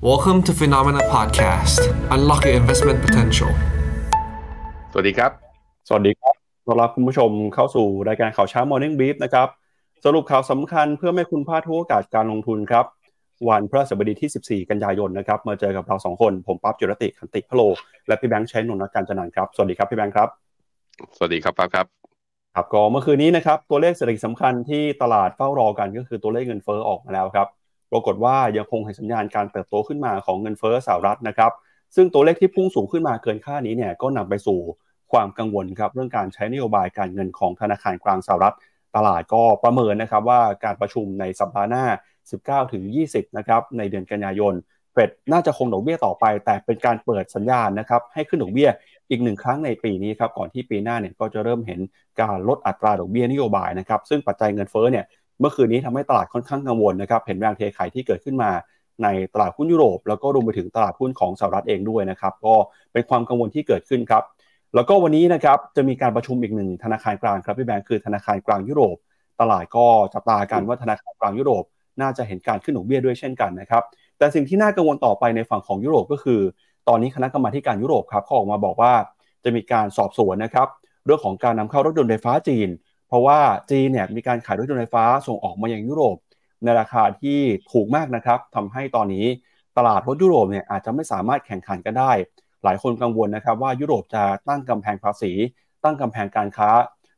Welcome to Phenomena Podcast. Unlock your investment potential. สวัสดีครับ สวัสดีครับต้อนรับคุณผู้ชมเข้าสู่รายการข่าวเช้า Morning Brief นะครับ สรุปข่าวสำคัญเพื่อไม่ให้คุณพลาดทุกโอกาสการลงทุนครับ วันพฤหัสบดีที่ 14 กันยายนนะครับ มาเจอกับเรา2คน ผมปั๊บจุรติขันติพะโล และพี่แบงค์ใช้นนท์การจันนันท์ครับ สวัสดีครับพี่แบงค์ครับ สวัสดีครับปั๊บครับ ครับก็เมื่อคืนนี้นะครับ ตัวเลขเศรษฐกิจสำคัญที่ตลาดเฝ้ารอกันก็คือตัวเลขเงินเฟ้อออกมาแล้วครับ ปรากฏว่ายังคงเห็นสัญญาณการเติบโตขึ้นมาของเงินเฟ้อสหรัฐนะครับ ซึ่งตัวเลขที่พุ่งสูงขึ้นมาเกินค่านี้เนี่ยก็นำไปสู่ความกังวลครับเรื่องการใช้นโยบายการเงินของธนาคารกลางสหรัฐ ตลาดก็ประเมินนะครับว่าการประชุมในสัปดาห์หน้า 19ถึง20 นะครับในเดือนกันยายนเฟดน่าจะคงดอกเบี้ยต่อไป แต่เป็นการเปิดสัญญาณนะครับให้ขึ้นดอกเบี้ยอีกหนึ่งครั้งในปีนี้ครับก่อนที่ปีหน้าเนี่ยก็จะเริ่มเห็นการลดอัตราดอกเบี้ยนโยบายนะครับซึ่งปัจจัยเงินเฟ้อเนี่ย เมื่อคืนนี้ทำให้ตลาดค่อนข้างกังวลนะครับเห็นแรงเทขายที่เกิดขึ้นมาในตลาดหุ้นยุโรป แล้วก็รวมไปถึงตลาดหุ้นของสหรัฐเองด้วยนะครับก็เป็นความกังวลที่เกิดขึ้นครับแล้วก็วันนี้นะครับจะมีการประชุมอีกหนึ่งธนาคารกลางครับพี่แบงค์คือธนาคารกลางยุโรป ตลาดก็จับตากันว่าธนาคารกลางยุโรป น่าจะเห็นการขึ้นดอกเบี้ยด้วยเช่นกันนะครับแต่สิ่งที่น่ากังวลต่อไปในฝั่งของยุโรปก็คือ ตอนนี้คณะกรรมาการยุโรปครับเขาออกมาบอกว่า จะมีการสอบสวนนะครับเรื่องของการนำเข้ารถยนต์ไฟฟ้าจีน เพราะว่าจีนเนี่ยมีการขายรถยนต์ไฟฟ้าส่งออกมายังยุโรป ในราคาที่ถูกมากนะครับทำให้ตอนนี้ตลาดรถยุโรปเนี่ยอาจจะไม่สามารถแข่งขันกันได้ หลายคนกังวลนะครับว่ายุโรปจะตั้งกำแพงภาษี ตั้งกำแพงการค้า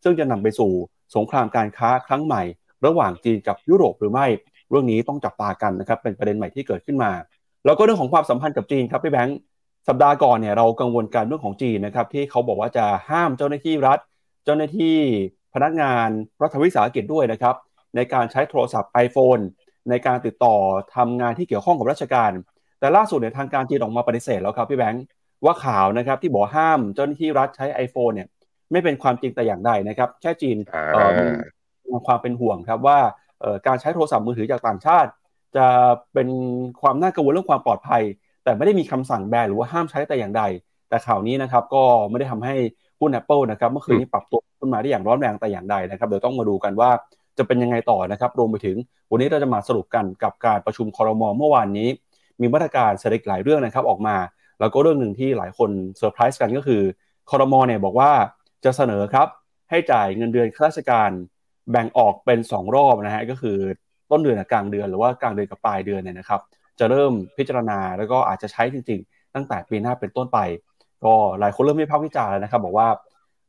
ซึ่งจะนำไปสู่สงครามการค้าครั้งใหม่ ระหว่างจีนกับยุโรปหรือไม่ เรื่องนี้ต้องจับตากันนะครับเป็นประเด็นใหม่ที่เกิดขึ้นมา แล้วก็เรื่องของความสัมพันธ์กับจีนครับพี่แบงค์สัปดาห์ก่อนเนี่ยเรากังวลการเรื่องของจีนนะครับที่เขาบอกว่าจะห้ามเจ้าหน้าที่รัฐ เจ้าหน้าที่ พนักงานรัฐวิสาหกิจด้วยนะครับ ในการใช้โทรศัพท์ iPhone ในการติดต่อทำงานที่เกี่ยวข้องกับราชการ แต่ล่าสุดเนี่ยทางการจีนออกมาปฏิเสธแล้วครับพี่แบงค์ว่าข่าวนะครับที่บอกห้ามเจ้าหน้าที่รัฐใช้ iPhone เนี่ยไม่เป็นความจริงแต่อย่างใดนะครับ แค่จีนมีความเป็นห่วงครับว่าการใช้โทรศัพท์มือถือจากต่างชาติ จะเป็นความน่ากังวลเรื่องความปลอดภัย แต่ไม่ได้มีคำสั่งแบนหรือว่าห้ามใช้แต่อย่างใด แต่ข่าวนี้นะครับก็ไม่ได้ทำให้ หุ้น Apple นะครับเมื่อคืนนี้ปรับตัวขึ้นมาได้อย่างร้อนแรงแต่อย่างใดนะครับเดี๋ยวต้องมาดูกันว่าจะเป็นยังไงต่อนะครับรวมไปถึงวันนี้เราจะมาสรุปกันกับการประชุมคอรมอเมื่อวานนี้ มีมาตรการเศรษฐกิจหลายเรื่องนะครับออกมา แล้วก็เรื่องหนึ่งที่หลายคนเซอร์ไพรส์กันก็คือคอรมอเนี่ยบอกว่าจะเสนอครับให้จ่ายเงินเดือนข้าราชการแบ่งออกเป็น 2 รอบนะฮะก็คือต้นเดือนกับกลางเดือนหรือว่ากลางเดือนกับปลายเดือนเนี่ยนะครับจะเริ่มพิจารณาแล้วก็อาจจะใช้จริง ๆ ตั้งแต่ปีหน้าเป็นต้นไป ก็หลายคนเริ่มไม่พากวิจารณ์แล้วนะครับ บอกว่า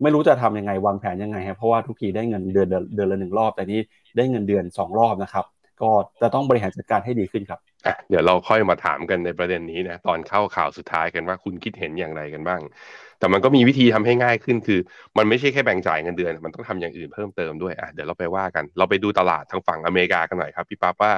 ไม่รู้จะทำยังไงวางแผนยังไงครับเพราะว่าทุกทีได้เงินเดือนเดือนละหนึ่งรอบ แต่นี้ได้เงินเดือน 2 รอบนะครับ ก็จะต้องบริหารจัดการให้ดีขึ้นครับอะเดี๋ยวเราค่อยมาถามกันในประเด็นนี้นะตอนเข้าข่าวสุดท้ายกันว่าคุณคิดเห็นอย่างไรกันบ้าง แต่มันก็มีวิธีทำให้ง่ายขึ้นคือ มันไม่ใช่แค่แบ่งจ่ายเงินเดือน มันต้องทำอย่างอื่นเพิ่มเติมด้วยอะเดี๋ยวเราไปว่ากัน เราไปดูตลาดทางฝั่งอเมริกากันหน่อยครับพี่ป๊าว่า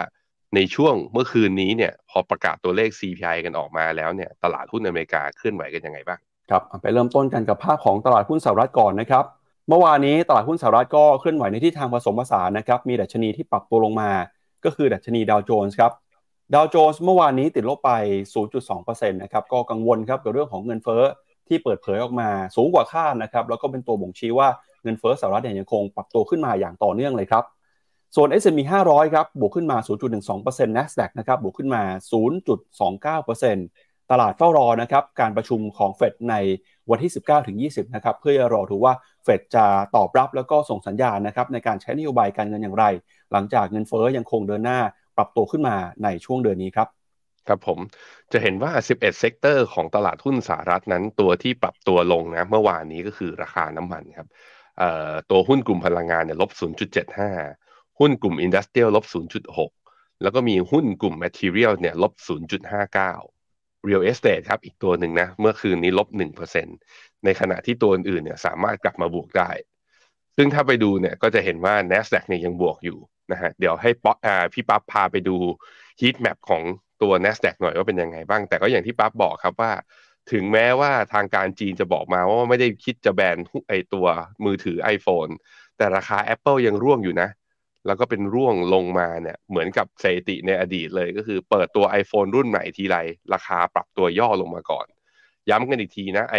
ในช่วงเมื่อคืนนี้เนี่ยพอประกาศตัวเลข CPI กันออกมาแล้วเนี่ยตลาดหุ้นอเมริกาเคลื่อนไหวกันยังไงบ้างครับไปเริ่มต้นกันกับภาพของตลาดหุ้นสหรัฐก่อนนะครับเมื่อวานนี้ตลาดหุ้นสหรัฐก็เคลื่อนไหวในทิศทางผสมผสานนะครับมีดัชนีที่ปรับตัวลงมา ก็คือดัชนีดาวโจนส์ครับดาวโจนส์เมื่อวานนี้ติดลบไป 0.2%นะครับก็กังวลครับกับเรื่องของเงินเฟ้อที่เปิดเผยออกมาสูงกว่าคาดนะครับแล้วก็เป็นตัวบ่งชี้ว่าเงินเฟ้อสหรัฐเนี่ยยังคงปรับตัวขึ้นมาอย่างต่อเนื่องเลยครับ ส่วน S&P 500 ครับ บวกขึ้นมา 0.12% NASDAQ นะครับ บวกขึ้นมา 0.29%ตลาดเฝ้ารอนะครับ การประชุมของเฟดในวันที่ 19ถึง20 นะครับ เพื่อรอดูว่าเฟดจะตอบรับแล้วก็ส่งสัญญาณนะครับ ในการใช้นโยบายการเงินอย่างไร หลังจากเงินเฟ้อยังคงเดินหน้าปรับตัวขึ้นมาในช่วงเดือนนี้ครับครับผมจะเห็นว่า 11 sector ของตลาดหุ้นสหรัฐนั้นตัวที่ปรับตัวลงนะเมื่อวานนี้ก็คือราคาน้ำมันครับตัวหุ้นกลุ่มพลังงานเนี่ยลบ 0.75 หุ้นกลุ่ม Industrial ลบ 0.6 แล้วก็มีหุ้นกลุ่ม Material เนี่ยลบ 0.59 Real Estate ครับอีกตัวหนึ่งนะ เมื่อคืนนี้ลบ 1%ในขณะที่ตัวอื่นเนี่ยสามารถกลับมาบวกได้ ซึ่งถ้าไปดูเนี่ยก็จะเห็นว่า NASDAQ เนี่ยยังบวกอยู่นะฮะเดี๋ยวให้ป๊ออ่าพี่ปั๊บพาไปดู heat map ของตัว NASDAQ หน่อยว่าเป็นยังไงบ้าง แต่ก็อย่างที่ปั๊บบอกครับว่า ถึงแม้ว่าทางการจีนจะบอกมาว่าไม่ได้คิดจะแบนไอตัวมือถือ iPhone แต่ราคา Apple ยังร่วงอยู่นะ แล้วก็เป็นร่วงลงมาเนี่ยเหมือนกับสถิติในอดีตเลยก็คือ เปิดตัว iPhone รุ่นใหม่ทีไรราคาปรับตัวย่อลงมาก่อน ย้ำกันอีกทีนะไอ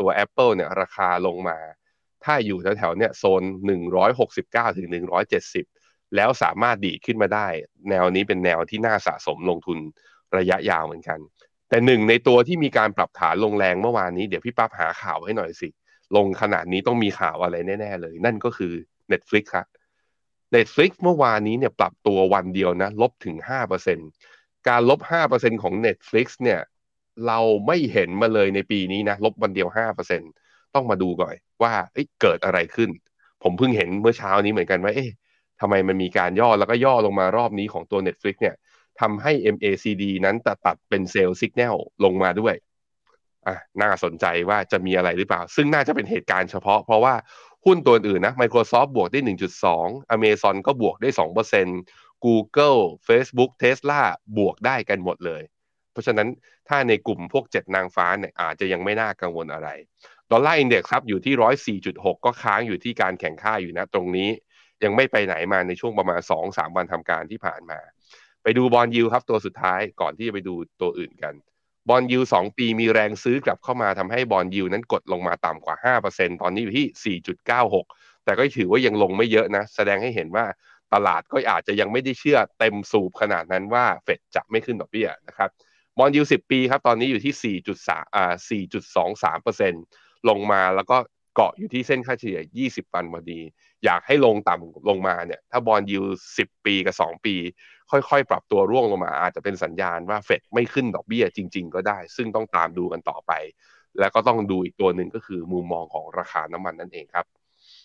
ตัว Apple เนี่ยราคาลงมา ถ้าอยู่แถวๆเนี่ยโซน 169ถึง170 แล้วสามารถดีดขึ้นมาได้ แนวนี้เป็นแนวที่น่าสะสมลงทุนระยะยาวเหมือนกัน แต่หนึ่งในตัวที่มีการปรับฐานลงแรงเมื่อวานนี้เดี๋ยวพี่ปั๊บหาข่าวให้หน่อยสิลงขนาดนี้ต้องมีข่าวอะไรแน่ ๆ เลย นั่นก็คือ Netflix ครับ Netflix เมื่อวานนี้เนี่ยปรับตัววันเดียวนะลบถึง 5%การลบ 5%ของ Netflix เนี่ยเราไม่เห็นมาเลยในปีนี้นะลบวันเดียว 5%ต้องมาดูก่อนว่าเกิดอะไรขึ้น ผมเพิ่งเห็นเมื่อเช้านี้เหมือนกันว่าเอ๊ะทำไมมันมีการย่อแล้วก็ย่อลงมารอบนี้ของตัว Netflix เนี่ยทำให้ MACD นั้นตัดตัดเป็นเซลล์สัญญาณลงมาด้วยอะน่าสนใจว่าจะมีอะไรหรือเปล่า ซึ่งน่าจะเป็นเหตุการณ์เฉพาะ เพราะว่า หุ้นตัวอื่นนะ Microsoft บวกได้ 1.2 Amazon ก็บวกได้ 2% Google Facebook Tesla บวกได้กันหมดเลย เพราะฉะนั้นถ้าในกลุ่มพวก 7 นางฟ้าเนี่ยอาจจะยังไม่น่ากังวลอะไร Dollar Index ครับอยู่ที่ 104.6 ก็ค้างอยู่ที่การแข็งค่าอยู่นะตรงนี้ ยังไม่ไปไหนมาในช่วงประมาณ 2-3 วันทำการที่ผ่านมา ไปดู bond yield ครับตัวสุดท้ายก่อนที่จะไปดูตัวอื่นกัน bond yield สองปีมีแรงซื้อกลับเข้ามาทำให้ bond yield นั้นกดลงมาต่ำกว่า 5%ตอนนี้อยู่ที่ 4.96 แต่ก็ถือว่ายังลงไม่เยอะนะ แสดงให้เห็นว่าตลาดก็อาจจะยังไม่ได้เชื่อเต็มสูบขนาดนั้นว่าเฟดจะไม่ขึ้นดอกเบี้ยนะครับบอลยู10ปีครับตอนนี้อยู่ที่ 4.3อ่า4.23%ลงมาแล้วก็เกาะอยู่ที่เส้นค่าเฉลี่ย 20 วันพอดี อยากให้ลงต่ำลงมาเนี่ย ถ้าบอลยู10ปีกับ2ปี ค่อยๆ ปรับตัวร่วงลงมา อาจจะเป็นสัญญาณว่าเฟดไม่ขึ้นดอกเบี้ยจริง ๆ ก็ได้ ซึ่งต้องตามดูกันต่อไป แล้วก็ต้องดูอีกตัวหนึ่งก็คือมุมมองของราคาน้ำมันนั่นเองครับ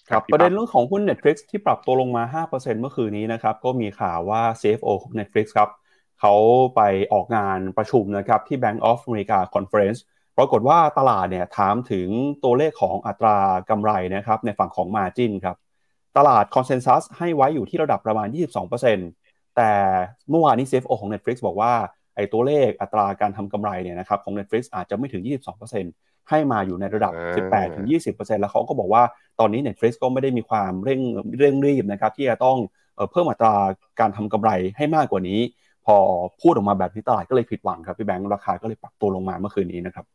ครับประเด็นเรื่องของหุ้น Netflix ที่ปรับตัวลงมา 5%เมื่อคืนนี้นะครับ ก็มีข่าวว่า CFO ของ Netflix ครับเขาไปออกงานประชุมนะครับที่ Bank of America Conference ปรากฏว่าตลาดเนี่ยถามถึงตัวเลขของอัตรากำไรนะครับในฝั่งของ Margin ครับ ตลาดคอนเซนแซสให้ไว้อยู่ที่ระดับประมาณ 22%แต่เมื่อวานนี้ CFO ของ Netflix บอกว่าไอ้ตัวเลขอัตราการทำกำไรเนี่ยนะครับของ Netflix อาจจะไม่ถึง 22%ให้มาอยู่ในระดับ 18-20%แล้วเขาก็บอกว่าตอนนี้ Netflix ก็ไม่ได้มีความเร่งเร่งรีบนะครับที่จะต้องเพิ่มอัตราการทำกำไรให้มากกว่านี้ พอพูดออกมาแบบนี้ตลาดก็เลยผิดหวังครับพี่แบงค์ราคาก็เลยปรับตัวลงมาเมื่อคืนนี้นะครับ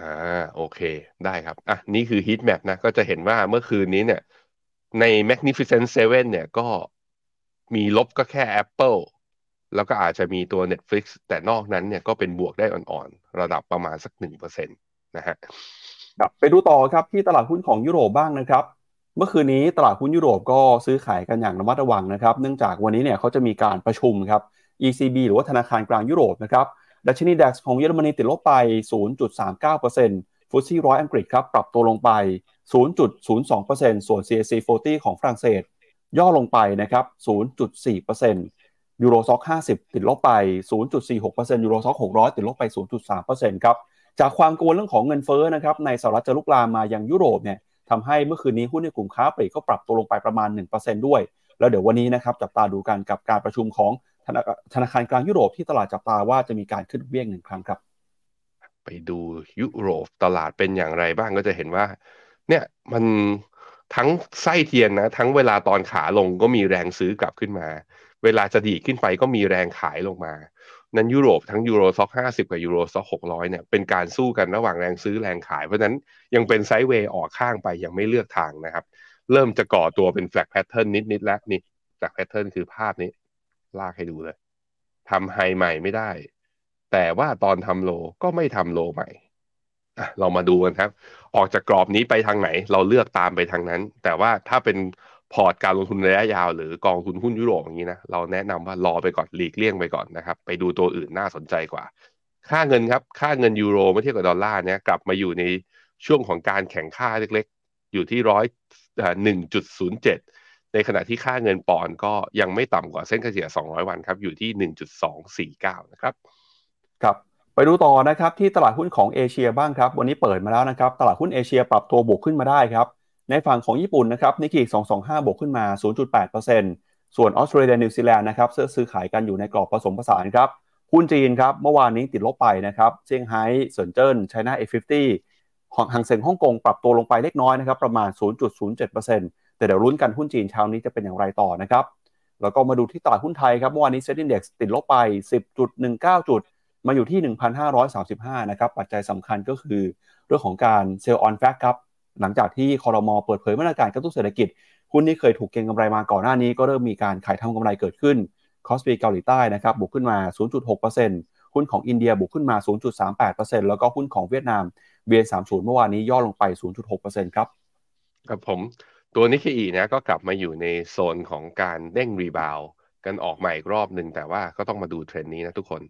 อ่าโอเคได้ครับอะนี่คือ heat map นะก็จะเห็นว่าเมื่อคืนนี้เนี่ย ใน Magnificent Seven เนี่ยก็มีลบก็แค่ Apple แล้วก็อาจจะมีตัว Netflix แต่นอกนั้นเนี่ยก็เป็นบวกได้อ่อนๆ ระดับประมาณสักหนึ่งเปอร์เซ็นต์นะฮะครับไปดูต่อครับที่ตลาดหุ้นของยุโรปบ้างนะครับ เมื่อคืนนี้ตลาดหุ้นยุโรปก็ซื้อขายกันอย่างระมัดระวังนะครับ เนื่องจากวันนี้เนี่ยเขาจะมีการประชุมครับ ECB หรือว่าธนาคารกลางยุโรปนะครับดัชนีดัคของเยอรมนีติดลบไป 0.39%ฟุตซี่ร้อยอังกฤษครับปรับตัวลงไป 0.02%ส่วน CAC 40 ของฝรั่งเศส ย่อลงไปนะครับ 0.4%ยูโรซ็อก50 ติดลบไป 0.46%ยูโรซ็อก600 ติดลบไป 0.3%ครับ จากความกังวลเรื่องของเงินเฟ้อนะครับ ในสหรัฐจะลุกลามมายังยุโรปเนี่ยทำให้เมื่อคืนนี้หุ้นในกลุ่มค้าปลีกก็ปรับตัวลงไปประมาณ 1%ด้วย แล้วเดี๋ยววันนี้นะครับจับตาดูกันกับการประชุมของธนาคารกลางยุโรปที่ตลาดจับตาว่าจะมีการขึ้นเบี้ยงหนึ่งครั้งครับ ไปดูยุโรปตลาดเป็นอย่างไรบ้างก็จะเห็นว่า เนี่ยมันทั้งไส้เทียนนะ ทั้งเวลาตอนขาลงก็มีแรงซื้อกลับขึ้นมา เวลาจะดีดขึ้นไปก็มีแรงขายลงมา นั้นยุโรปทั้ง Euro Stoxx ห้าสิบกับ Euro Stoxx หกร้อยเนี่ยเป็นการสู้กันระหว่างแรงซื้อแรงขาย เพราะนั้นยังเป็น sideway ออกข้างไปยังไม่เลือกทางนะครับ เริ่มจะก่อตัวเป็น flag pattern นิดๆแล้วนี่ flag pattern คือภาพนี้ ลากให้ดูเลยทำ high ใหม่ไม่ได้ แต่ว่าตอนทำ low ก็ไม่ทำ low ใหม่ เรามาดูกันครับ ออกจากกรอบนี้ไปทางไหน เราเลือกตามไปทางนั้น แต่ว่าถ้าเป็นพอร์ตการลงทุนระยะยาว หรือกองทุนหุ้นยุโรปอย่างนี้นะเราแนะนำว่ารอไปก่อนหลีกเลี่ยงไปก่อนนะครับ ไปดูตัวอื่นน่าสนใจกว่า ค่าเงินครับ ค่าเงินยูโรเมื่อเทียบกับดอลลาร์เนี่ยกลับมาอยู่ในช่วงของการแข็งค่าเล็กๆ อยู่ที่ร้อยหนึ่งจุดศูนย์เจ็ดในขณะที่ค่าเงินปอนด์ก็ยังไม่ต่ำกว่าเส้นเฉลี่ย 200 วันครับ อยู่ที่ 1.249 นะครับ ครับ ไปดูต่อนะครับที่ตลาดหุ้นของเอเชียบ้างครับ วันนี้เปิดมาแล้วนะครับ ตลาดหุ้นเอเชียปรับตัวบวกขึ้นมาได้ครับ ในฝั่งของญี่ปุ่นนะครับนิกเกิ225 บวกขึ้นมา 0.8%ส่วนออสเตรเลียนิวซีแลนด์นะครับซื้อขายกันอยู่ในกรอบผสมผสานครับหุ้นจีนครับเมื่อวานนี้ติดลบไปนะครับเซี่ยงไฮ้เซินเจิ้น China A fifty หางเซ็งฮ่องกงปรับตัวลงไปเล็กน้อยนะครับประมาณ 0.07%แต่เดี๋ยวลุ้นกันหุ้นจีนเช้านี้จะเป็นอย่างไรต่อนะครับแล้วก็มาดูที่ตลาดหุ้นไทยครับเมื่อวานนี้ SET Index ติดลบไป 10.19 จุด มาอยู่ที่ 1,535 นะครับ ปัจจัยสำคัญก็คือเรื่องของการ sell on fact ครับ หลังจากที่คอรมอเปิดเผยมาตรการกระตุ้นเศรษฐกิจ หุ้นที่เคยถูกเก็งกำไรมาก่อนหน้านี้ก็เริ่มมีการขายทำกำไรเกิดขึ้น คอสปีเกาหลีใต้นะครับบวกขึ้นมา 0.6%หุ้นของอินเดียบวกขึ้นมา 0.38%แล้วก็หุ้นของเวียดนาม VN30 เมื่อวานนี้ย่อลงไป 0.6%ครับครับผมตัวนิกเกอีนะก็กลับมาอยู่ในโซนของการเด้ง rebound กันออกใหม่อีกรอบหนึ่งแต่ว่าก็ต้องมาดูเทรนด์นี้นะทุกคน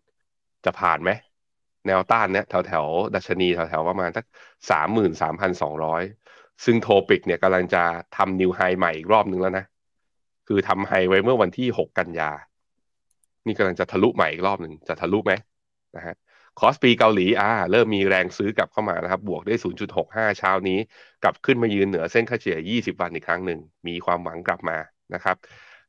จะผ่านไหมแนวต้านเนี่ยแถวแถวดัชนีแถวแถวประมาณสักสามหมื่นสามพันสองร้อยซึ่ง TOPIX เนี่ยกำลังจะทำ new high ใหม่อีกรอบหนึ่งแล้วนะ คือทำ high ไว้เมื่อวันที่หกกันยา นี่กำลังจะทะลุใหม่อีกรอบหนึ่งจะทะลุไหมนะฮะคอสปีเกาหลีอ่าเริ่มมีแรงซื้อกลับเข้ามานะครับ บวกได้ 0.65 เช้านี้ กลับขึ้นมายืนเหนือเส้นค่าเฉลี่ย 20 วันอีกครั้งหนึ่ง มีความหวังกลับมานะครับ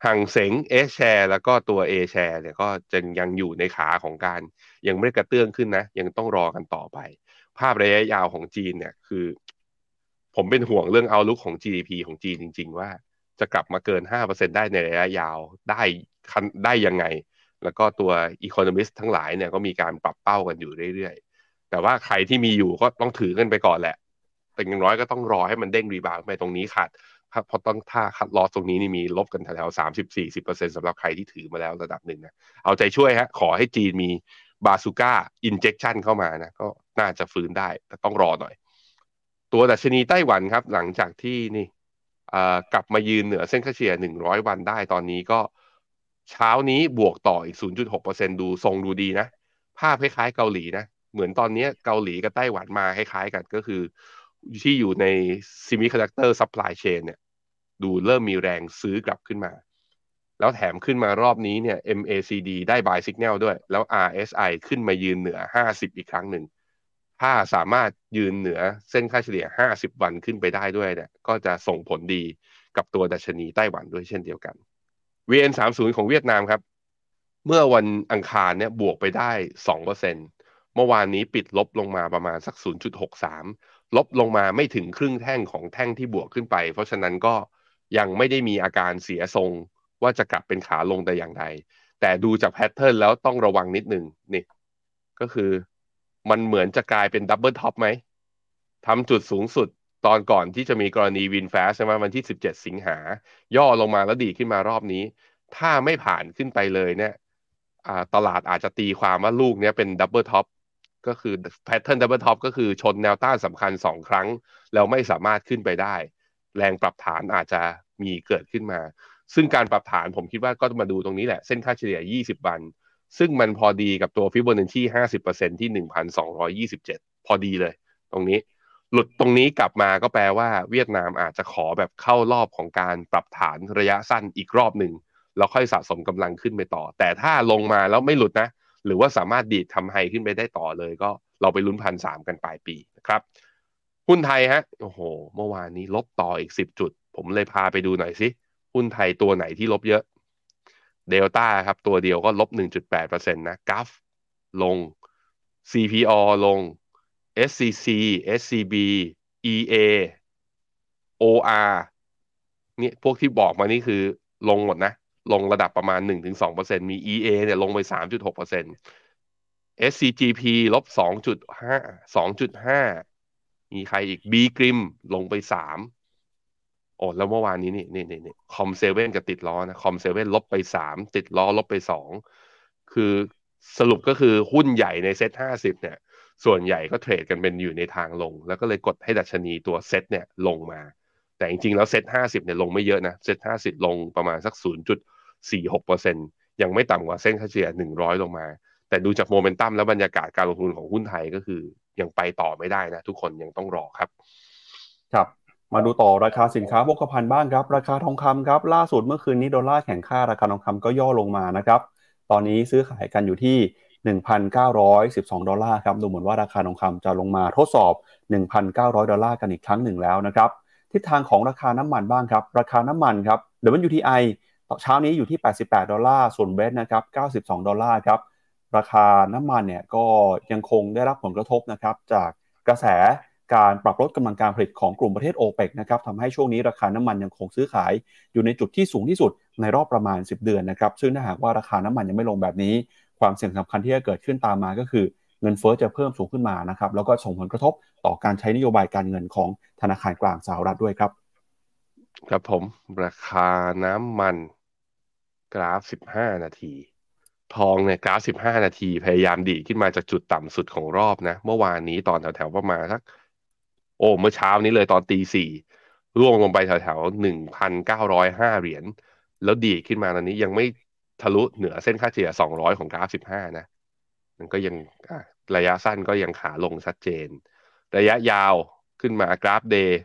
ห่างเสงเอแชร์แล้วก็ตัวเอแชร์เนี่ยก็จะยังอยู่ในขาของการยังไม่ได้กระเตื้องขึ้นนะ ยังต้องรอกันต่อไป ภาพระยะยาวของจีนเนี่ยคือ ผมเป็นห่วงเรื่องเอาลุกของ GDP ของจีนจริง ๆ ว่าจะกลับมาเกิน 5%ได้ในระยะยาวได้ได้ยังไง แล้วก็ตัวอีโคโนมิสทั้งหลายเนี่ยก็มีการปรับเป้ากันอยู่เรื่อยๆ แต่ว่าใครที่มีอยู่ก็ต้องถือกันไปก่อนแหละแต่อย่างน้อยก็ต้องรอให้มันเด้งรีบาวไปตรงนี้ขาด พอต้องถ้าคัดลอสตรงนี้นี่มีลบกันแถวๆสามสิบสี่สิบเปอร์เซ็นสำหรับใครที่ถือมาแล้วระดับหนึ่งนะ เอาใจช่วยฮะ ขอให้จีนมีบาซูก้าอินเจคชันเข้ามานะ ก็น่าจะฟื้นได้ แต่ต้องรอหน่อย ตัวดัชนีไต้หวันครับ หลังจากที่นี่กลับมายืนเหนือเส้นค่าเฉลี่ยหนึ่งร้อยวันได้ตอนนี้ก็เช้านี้บวกต่ออีก 0.6%ดูทรงดูดีนะ ภาพคล้ายๆเกาหลีนะ เหมือนตอนนี้เกาหลีกับไต้หวันมาคล้ายๆกันก็คือ ที่อยู่ใน semiconductor supply chain เนี่ยดูเริ่มมีแรงซื้อกลับขึ้นมา แล้วแถมขึ้นมารอบนี้เนี่ย MACD ได้ buy signal ด้วย แล้ว RSI ขึ้นมายืนเหนือ 50 อีกครั้งหนึ่ง ถ้าสามารถยืนเหนือเส้นค่าเฉลี่ย 50 วันขึ้นไปได้ด้วยเนี่ยก็จะส่งผลดีกับตัวดัชนีไต้หวันด้วยเช่นเดียวกัน VN30 ของเวียดนามครับ เมื่อวันอังคารเนี่ยบวกไปได้ 2%เมื่อวานนี้ปิดลบลงมาประมาณสัก 0.63 ลบลงมาไม่ถึงครึ่งแท่งของแท่งที่บวกขึ้นไป เพราะฉะนั้นก็ยังไม่ได้มีอาการเสียทรงว่าจะกลับเป็นขาลงแต่อย่างใดแต่ดูจาก pattern แล้วต้องระวังนิดหนึ่งนี่ก็คือมันเหมือนจะกลายเป็น double top ไหมทำจุดสูงสุดตอนก่อนที่จะมีกรณี VinFast ใช่ไหมวันที่ 17 สิงหา ย่อลงมาแล้วดีดขึ้นมารอบนี้ ถ้าไม่ผ่านขึ้นไปเลยเนี่ยตลาดอาจจะตีความว่าลูกนี้เป็น double top ก็คือ pattern double top ก็คือชนแนวต้านสำคัญ 2 ครั้ง แล้วไม่สามารถขึ้นไปได้ แรงปรับฐานอาจจะมีเกิดขึ้นมา ซึ่งการปรับฐานผมคิดว่าก็มาดูตรงนี้แหละ เส้นค่าเฉลี่ย 20 วัน ซึ่งมันพอดีกับตัวฟิโบนัชชี50%ที่ 1,227 พอดีเลย ตรงนี้ หลุดตรงนี้กลับมาก็แปลว่าเวียดนามอาจจะขอแบบเข้ารอบของการปรับฐานระยะสั้นอีกรอบหนึ่งแล้วค่อยสะสมกำลังขึ้นไปต่อ แต่ถ้าลงมาแล้วไม่หลุดนะ หรือว่าสามารถดีดทำไฮขึ้นไปได้ต่อเลยก็เราไปลุ้นพันสามกันปลายปีนะครับหุ้นไทยฮะโอ้โห เมื่อวานนี้ลบต่ออีกสิบจุด ผมเลยพาไปดูหน่อยสิหุ้นไทยตัวไหนที่ลบเยอะเดลต้าครับ ตัวเดียวก็ลบ 1.8%นะกัฟลง CPO ลง SCC SCB EA OR นี่พวกที่บอกมานี่คือลงหมดนะ ลงระดับประมาณ 1-2%มี EA เนี่ยลงไป 3.6% SCGP ลบ 2.5 2.5 มีใครอีก B กริมลงไป 3 โอ้แล้วเมื่อวานนี้นี่นี่นี่ COM7กับติดล้อนะ COM7ลบไป 3 ติดล้อลบไป 2 คือสรุปก็คือหุ้นใหญ่ใน SET50เนี่ย ส่วนใหญ่ก็ trade กันเป็นอยู่ในทางลง แล้วก็เลยกดให้ดัชนีตัวเซ็ตเนี่ยลงมา แต่จริงๆแล้วเซ็ตห้าสิบเนี่ยลงไม่เยอะนะเซ็ตห้าสิบลงประมาณสักศูนย์จุดสี่หกเปอร์เซ็นยังไม่ต่ำกว่าเส้นค่าเฉลี่ยหนึ่งร้อยลงมา แต่ดูจากโมเมนตัมและบรรยากาศการลงทุนของหุ้นไทยก็คือ ยังไปต่อไม่ได้นะ ทุกคนยังต้องรอครับ ครับมาดูต่อราคาสินค้าโภคภัณฑ์บ้างครับ ราคาทองคำครับล่าสุดเมื่อคืนนี้ดอลลาร์แข่งค่าราคาทองคำก็ย่อลงมานะครับตอนนี้ซื้อขายกันอยู่ที่ 1,912 ดอลลาร์ครับดูเหมือนว่าราคาทองคำจะลงมาทดสอบ 1,900 ดอลลาร์กันอีกครั้งหนึ่งแล้วนะครับ ทิศทางของราคาน้ำมันบ้างครับ ราคาน้ำมันครับ WTI เช้านี้อยู่ที่ 88 ดอลลาร์ ส่วนเบสนะครับ 92 ดอลลาร์ครับ ราคาน้ำมันเนี่ยก็ยังคงได้รับผลกระทบนะครับจากกระแสการปรับลดกำลังการผลิตของกลุ่มประเทศโอเปกนะครับทำให้ช่วงนี้ราคาน้ำมันยังคงซื้อขายอยู่ในจุดที่สูงที่สุดในรอบประมาณ 10 เดือนนะครับ ซึ่งถ้าหากว่าราคาน้ำมันยังไม่ลงแบบนี้ ความเสี่ยงสำคัญที่จะเกิดขึ้นตามมาก็คือ เงินเฟอ้อจะเพิ่มสูงขึ้นมานะครับแล้วก็ส่งผลกระทบต่อการใช้นโยบายการเงินของธนาคารกลางสหรัฐด้วยครับครับผมราคาน้ำมันกราฟ 15 นาที ทองเนี่ยกราฟ 15 นาที พยายามดีขึ้นมาจากจุดต่ำสุดของรอบนะ เมื่อวานนี้ตอนแถวๆประมาณสัก โอ้ เมื่อเช้านี้เลยตอนตีสี่ร่วงลงไปแถวๆหนึ่งพันเก้าร้อยห้าเหรียญ แล้วดีขึ้นมาตอนนี้ยังไม่ทะลุเหนือเส้นค่าเฉลี่ยสองร้อยของกราฟสิบห้านะ มันก็ยัง ระยะสั้นก็ยังขาลงชัดเจน ระยะยาวขึ้นมากราฟเดย์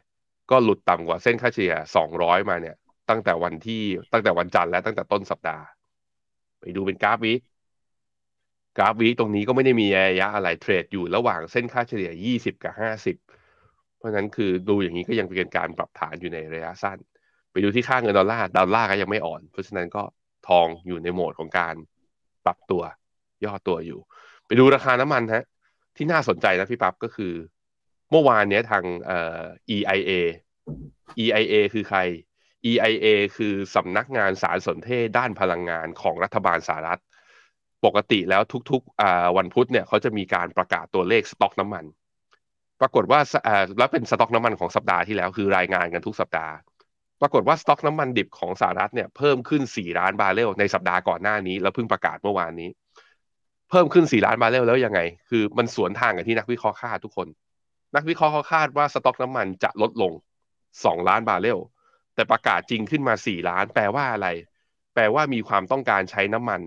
ก็หลุดต่ำกว่าเส้นค่าเฉลี่ยสองร้อยมาเนี่ย ตั้งแต่วันที่ตั้งแต่วันจันทร์และตั้งแต่ต้นสัปดาห์ ไปดูเป็นกราฟวิกราฟวิตรงนี้ก็ไม่ได้มีระยะอะไรเทรดอยู่ระหว่างเส้นค่าเฉลี่ยยี่สิบกับห้าสิบเพราะฉะนั้นคือดูอย่างนี้ก็ยังเป็นการปรับฐานอยู่ในระยะสั้น ไปดูที่ค่าเงินดอลลาร์ดอลลาร์ก็ยังไม่อ่อน เพราะฉะนั้นก็ทองอยู่ในโหมดของการปรับตัวย่อตัวอยู่ ไปดูราคาน้ำมันฮะที่น่าสนใจนะพี่ปั๊บก็คือ เมื่อวานเนี้ยทางเอ่อ EIA EIA คือใคร EIA คือสำนักงานสารสนเทศด้านพลังงานของรัฐบาลสหรัฐ ปกติแล้วทุกๆวันพุธเนี่ยเขาจะมีการประกาศตัวเลขสต็อกน้ำมัน ปรากฏว่าแล้วเป็นสต็อกน้ำมันของสัปดาห์ที่แล้วคือรายงานกันทุกสัปดาห์ ปรากฏว่าสต็อกน้ำมันดิบของสหรัฐเนี่ยเพิ่มขึ้น 4 ล้านบาร์เรลในสัปดาห์ก่อนหน้านี้ แล้วเพิ่งประกาศเมื่อวานนี้ เพิ่มขึ้น 4 ล้านบาร์เรลแล้วยังไง คือมันสวนทางกับที่นักวิเคราะห์คาดทุกคน นักวิเคราะห์เขาคาดว่าสต็อกน้ำมันจะลดลง 2 ล้านบาร์เรล แต่ประกาศจริงขึ้นมา 4 ล้าน แปลว่าอะไร แปลว่ามีความต้องการใช้น้ำมัน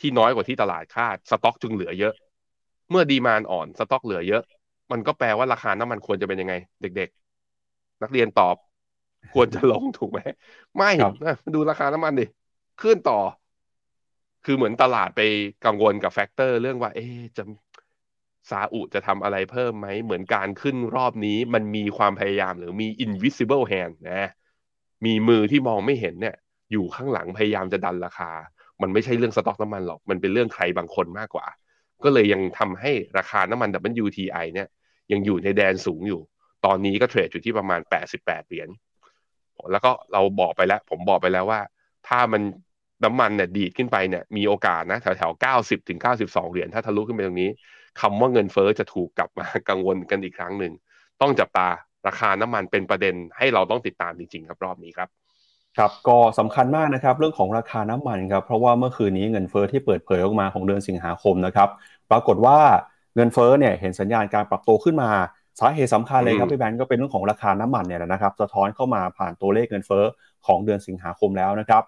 ที่น้อยกว่าที่ตลาดคาด สต็อกจึงเหลือเยอะ เมื่อ demand อ่อน สต็อกเหลือเยอะ มันก็แปลว่าราคาน้ำมันควรจะเป็นยังไง เด็ก ๆ นักเรียนตอบ ควรจะลงถูกไหม ไม่ ดูราคาน้ำมันดิ ขึ้นต่อ คือเหมือนตลาดไปกังวลกับ factor เรื่องว่า เอ๊จะซาอุจะทำอะไรเพิ่มไหม เหมือนการขึ้นรอบนี้มันมีความพยายามหรือมี invisible hand นะ มีมือที่มองไม่เห็นเนี่ย อยู่ข้างหลังพยายามจะดันราคา มันไม่ใช่เรื่องสต็อกน้ำมันหรอก มันเป็นเรื่องใครบางคนมากกว่า ก็เลยยังทำให้ราคาน้ำมัน WTI เนี่ยยังอยู่ในแดนสูงอยู่ ตอนนี้ก็เทรดอยู่ที่ประมาณ 88 เหรียญ แล้วก็เราบอกไปแล้ว ผมบอกไปแล้วว่า ถ้ามัน น้ำมันเนี่ยดีดขึ้นไปเนี่ยมีโอกาสนะแถวแถว90ถึง92เหรียญถ้าทะลุขึ้นไปตรงนี้คำว่าเงินเฟอ้อจะถูกกลับมากังวลกันอีกครั้งหนึ่ง ต้องจับตาราคาน้ำมันเป็นประเด็นให้เราต้องติดตามจริงๆครับรอบนี้ครับครับก็สำคัญมากนะครับเรื่องของราคาน้ำมันครับเพราะว่าเมื่อคืนนี้เงินเฟอ้อที่เปิดเผยออกมาของเดือนสิงหาคมนะครับปรากฏว่าเงินเฟอ้อเนี่ยเห็นสัญญาณการปรับตัวขึ้นมาสาเหตุสำคัญเลยครับพี่แบงก์ก็เป็นเรื่องของราคาน้ำมันเนี่ยนะครับสะท้อนเข้ามาผ่านตัวเลขเงินเฟอ้อของเดือนสิงหาคมแล้วนะครับ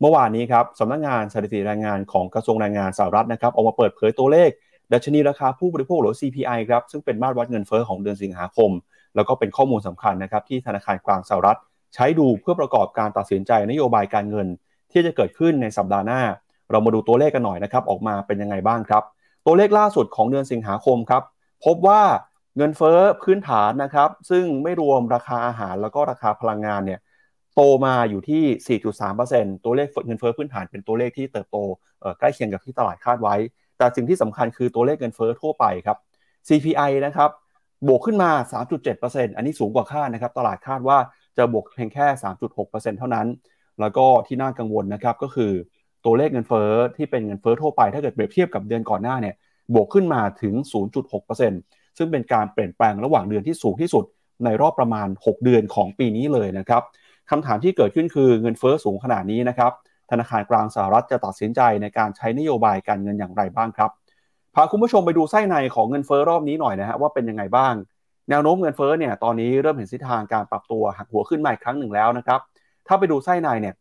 เมื่อวานนี้ครับสำนักงงานสถิติแรงงานของกระทรวงแรงงานสหรัฐนะครับออกมาเปิดเผยตัวเลข ดัชนีราคาผู้บริโภคหรือ CPI ครับซึ่งเป็นมาตรวัดเงินเฟอ้อของเดือนสิงหาคม แล้วก็เป็นข้อมูลสำคัญนะครับที่ธนาคารกลางสหรัฐ ใช้ดูเพื่อประกอบการตัดสินใจนโยบายการเงิน ที่จะเกิดขึ้นในสัปดาห์หน้า เรามาดูตัวเลขกันหน่อยนะครับออกมาเป็นยังไงบ้างครับ ตัวเลขล่าสุดของเดือนสิงหาคมครับพบว่าเงินเฟ้อพื้นฐานนะครับซึ่งไม่รวมราคาอาหารแล้วก็ราคาพลังงานเนี่ย โตมาอยู่ที่ 4.3%ตัวเลขเงินเฟ้อพื้นฐานเป็นตัวเลขที่เติบโตใกล้เคียงกับที่ตลาดคาดไว้ แต่สิ่งที่สำคัญคือตัวเลขเงินเฟ้อทั่วไปครับ CPI นะครับบวกขึ้นมา 3.7%อันนี้สูงกว่าคาดนะครับ ตลาดคาดว่าจะบวกเพียงแค่ 3.6%เท่านั้น แล้วก็ที่น่ากังวลนะครับก็คือตัวเลขเงินเฟ้อที่เป็นเงินเฟ้อทั่วไป ถ้าเกิดเปรียบเทียบกับเดือนก่อนหน้าเนี่ยบวกขึ้นมาถึง 0.6%ซึ่งเป็นการเปลี่ยนแปลงระหว่างเดือนที่สูงที่สุดในรอบประมาณ 6 เดือนของปีนี้เลยนะครับ คำถามที่เกิดขึ้นคือเงินเฟ้อสูงขนาดนี้นะครับ ธนาคารกลางสหรัฐจะตัดสินใจในการใช้นโยบายการเงินอย่างไรบ้างครับพาคุณผู้ชมไปดูไส้ในของเงินเฟ้อรอบนี้หน่อยนะฮะว่าเป็นยังไงบ้าง แนวโน้มเงินเฟ้อเนี่ยตอนนี้เริ่มเห็นทิศทางการปรับตัวหักหัวขึ้นมาอีกครั้งหนึ่งแล้วนะครับ ถ้าไปดูไส้ในเนี่ย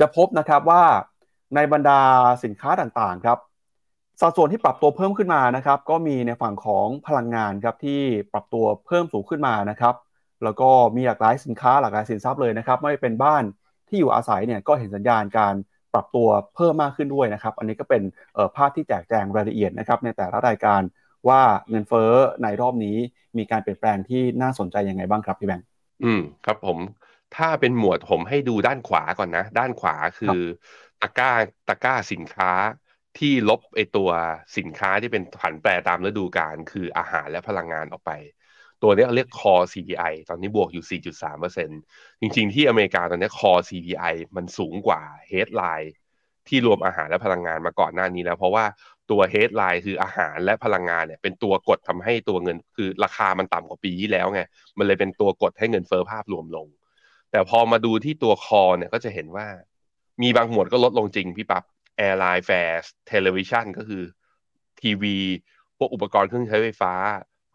จะพบนะครับว่าในบรรดาสินค้าต่างๆครับสัดส่วนที่ปรับตัวเพิ่มขึ้นมานะครับ ก็มีในฝั่งของพลังงานครับที่ปรับตัวเพิ่มสูงขึ้นมานะครับ แล้วก็มีหลากหลายสินค้าหลากหลายสินทรัพย์เลยนะครับ ไม่เป็นบ้านที่อยู่อาศัยเนี่ยก็เห็นสัญญาณการปรับตัวเพิ่มมากขึ้นด้วยนะครับ อันนี้ก็เป็นภาพที่แจกแจงรายละเอียดนะครับในแต่ละรายการว่าเงินเฟ้อในรอบนี้มีการเปลี่ยนแปลงที่น่าสนใจยังไงบ้างครับพี่แบงค์อืมครับผมถ้าเป็นหมวดผมให้ดูด้านขวาก่อนนะ ด้านขวาคือตะกร้าตะกร้าสินค้าที่ลบไอตัวสินค้าที่เป็นผันแปรตามฤดูกาลคืออาหารและพลังงานออกไป ตัวนี้เรียก core CPI ตอนนี้บวกอยู่ 4.3%จริงๆ ที่อเมริกาตอนนี้ core CPI มันสูงกว่า headline ที่รวมอาหารและพลังงานมาก่อนหน้านี้แล้ว เพราะว่าตัว headline คืออาหารและพลังงานเนี่ยเป็นตัวกดทำให้ตัวเงินคือราคามันต่ำกว่าปีที่แล้วไงมันเลยเป็นตัวกดให้เงินเฟ้อภาพรวมลง แต่พอมาดูที่ตัวคอเนี่ยก็จะเห็นว่า มีบางหมวดก็ลดลงจริงพี่ปับ๊บ airline fares television ก็คือทีวี พวกอุปกรณ์เครื่องใช้ไฟฟ้า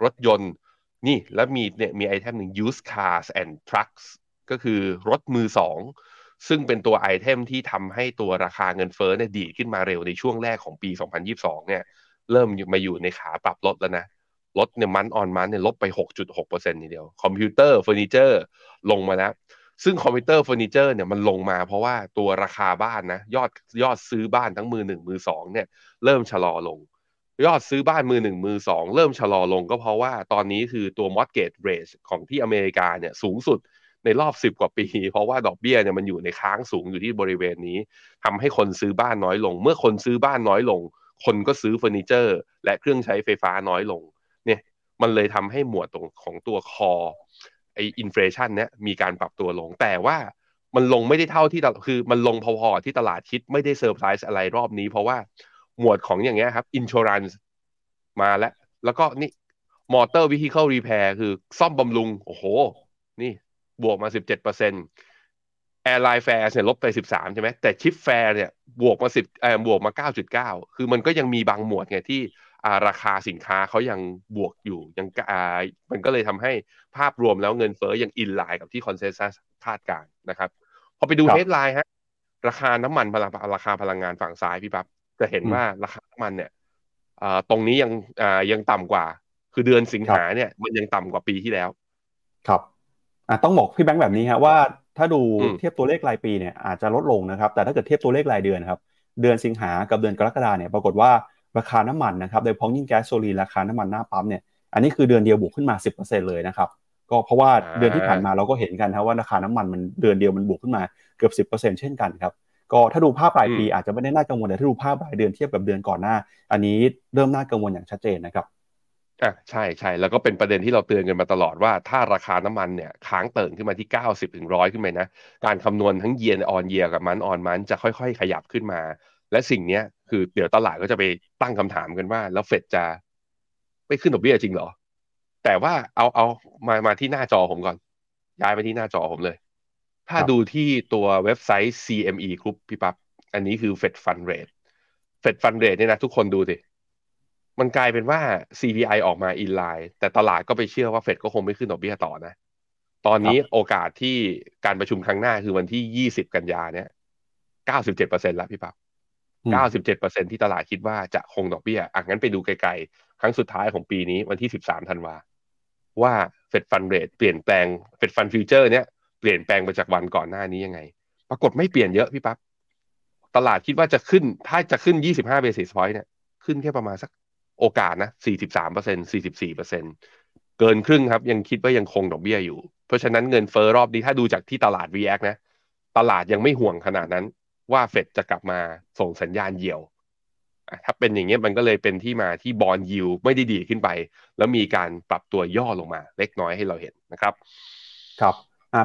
รถยนต์ นี่แล้วมีเนี่ยมี item หนึ่ง used cars and trucks ก็คือรถมือสองซึ่งเป็นตัว item ที่ทำให้ตัวราคาเงินเฟ้อเนี่ยดีขึ้นมาเร็วในช่วงแรกของปี 2022 เนี่ย เริ่มมาอยู่ในขาปรับลดแล้วนะลดเนี่ยมันออนมันเนี่ยลบไป 6.6%ทีเดียว คอมพิวเตอร์เฟอร์นิเจอร์ลงมาแล้ว ซึ่งคอมพิวเตอร์เฟอร์นิเจอร์เนี่ยมันลงมาเพราะว่าตัวราคาบ้านนะ ยอดยอดซื้อบ้านทั้งมือหนึ่งมือสองเนี่ย เริ่มชะลอลง ยอดซื้อบ้านมือหนึ่งมือสองเริ่มชะลอลงก็เพราะว่าตอนนี้คือตัว mortgage rate ของที่อเมริกาเนี่ยสูงสุดในรอบสิบกว่าปี เพราะว่าดอกเบี้ยเนี่ยมันอยู่ในค้างสูงอยู่ที่บริเวณนี้ทำให้คนซื้อบ้านน้อยลง เมื่อคนซื้อบ้านน้อยลง คนก็ซื้อเฟอร์นิเจอร์ และเครื่องใช้ไฟฟ้าน้อยลง เนี่ยมันเลยทำให้หมวดตรงของตัว core inflation เนี่ยมีการปรับตัวลง แต่ว่ามันลงไม่ได้เท่าที่คือมันลงพอๆที่ตลาดคิดไม่ได้เซอร์ไพรส์อะไรรอบนี้ เพราะว่า หมวดของอย่างเงี้ยครับอินช r รันมาแล้ว แล้วก็นี่ motor vehicle repair คือซ่อมบำรุง โอ้โห นี่บวกมา 17%เปอร์เซ็นต์ airline fare เนี่ยลบไป 13 ใช่ไหมแต่ ship fare เนี่ยบวกมา 10เอ่อบวกมา 9.9 คือมันก็ยังมีบางหมวดไงที่อ่าราคาสินค้าเขายังบวกอยู่ยังอ่ามันก็เลยทำให้ภาพรวมแล้วเงินเฟ้อยัง in line กับที่ consensus คาดการณ์นะครับ พอไปดู headline ฮะราคาน้ำมันพลังราคาพลังงานฝั่งซ้ายพี่ปั๊บ จะเห็นว่าราคาน้ำมันเนี่ยอ่าตรงนี้ยังอ่ายังต่ำกว่า คือเดือนสิงหาเนี่ย มันยังต่ำกว่าปีที่แล้ว ครับอะต้องบอกพี่แบงค์แบบนี้ครับว่าถ้าดูเทียบตัวเลขรายปีเนี่ยอาจจะลดลงนะครับ แต่ถ้าเกิดเทียบตัวเลขรายเดือนครับ เดือนสิงหากับเดือนกรกฎาเนี่ยปรากฏว่าราคาน้ำมันนะครับโดยเฉพาะยิ่งแก๊สโซลีนราคาน้ำมันหน้าปั๊มเนี่ยอันนี้คือเดือนเดียวบวกขึ้นมา 10%เลยนะครับก็เพราะว่าเดือนที่ผ่านมาเราก็เห็นกันครับว่าราคาน้ำมันมันเดือนเดียวมันบวกขึ้นมาเกือบ 10%เช่นกันครับ ก็ถ้าดูภาพรายปีอาจจะไม่ได้น่ากังวลแต่ถ้าดูภาพรายเดือนเทียบกับเดือนก่อนหน้า อันนี้เริ่มน่ากังวลอย่างชัดเจนนะครับอะใช่ใช่แล้วก็เป็นประเด็นที่เราเตือนกันมาตลอดว่าถ้าราคาน้ำมันเนี่ยค้างเติ่งขึ้นมาที่ 90ถึงร้อยขึ้นไปนะ การคำนวณทั้งเยียนออนเยียกับมันออนมันจะค่อยๆ ขยับขึ้นมา และสิ่งเนี้ยคือเดี๋ยวตลาดก็จะไปตั้งคำถามกันว่า แล้วเฟดจะไม่ขึ้นดอกเบี้ยจริงเหรอ แต่ว่าเอาเอามามาที่หน้าจอผมก่อน ย้ายไปที่หน้าจอผมเลย ถ้าดูที่ตัวเว็บไซต์ CME Group พี่ปับ๊บอันนี้คือ Fed Fund Rate Fed Fund Rate เนี่ยนะทุกคนดูสิมันกลายเป็นว่า CPI ออกมาอินไลน์แต่ตลาดก็ไปเชื่อว่าเฟดก็คงไม่ขึ้นดอกเบี้ยต่อนะ ตอนนี้โอกาสที่การประชุมครั้งหน้าคือวันที่ 20 กันยาเนี่ย 97%แล้วพี่ปั๊บ97%ที่ตลาดคิดว่าจะคงดอกเบี้ยอะงั้นไปดูไกลๆ ครั้งสุดท้ายของปีนี้วันที่ 13 ธันวาว่า Fed Fund Rate เปลี่ยนแปลง Fed Fund Future เนี่ย เปลี่ยนแปลงไปจากวันก่อนหน้านี้ยังไง ปรากฏไม่เปลี่ยนเยอะพี่ปั๊บตลาดคิดว่าจะขึ้น ถ้าจะขึ้น 25 basis point เนี่ย ขึ้นแค่ประมาณสักโอกาสนะ 43เปอร์เซ็นต์44เปอร์เซ็นต์เกินครึ่งครับ ยังคิดว่ายังคงดอกเบี้ยอยู่ เพราะฉะนั้นเงินเฟ้อรอบนี้ถ้าดูจากที่ตลาด React นะ ตลาดยังไม่ห่วงขนาดนั้น ว่าเฟดจะกลับมาส่งสัญญาณเหี่ยว ถ้าเป็นอย่างนี้มันก็เลยเป็นที่มาที่บอลยิวไม่ได้ดีขึ้นไป แล้วมีการปรับตัวย่อลงมา เล็กน้อยให้เราเห็นนะครับ ครับ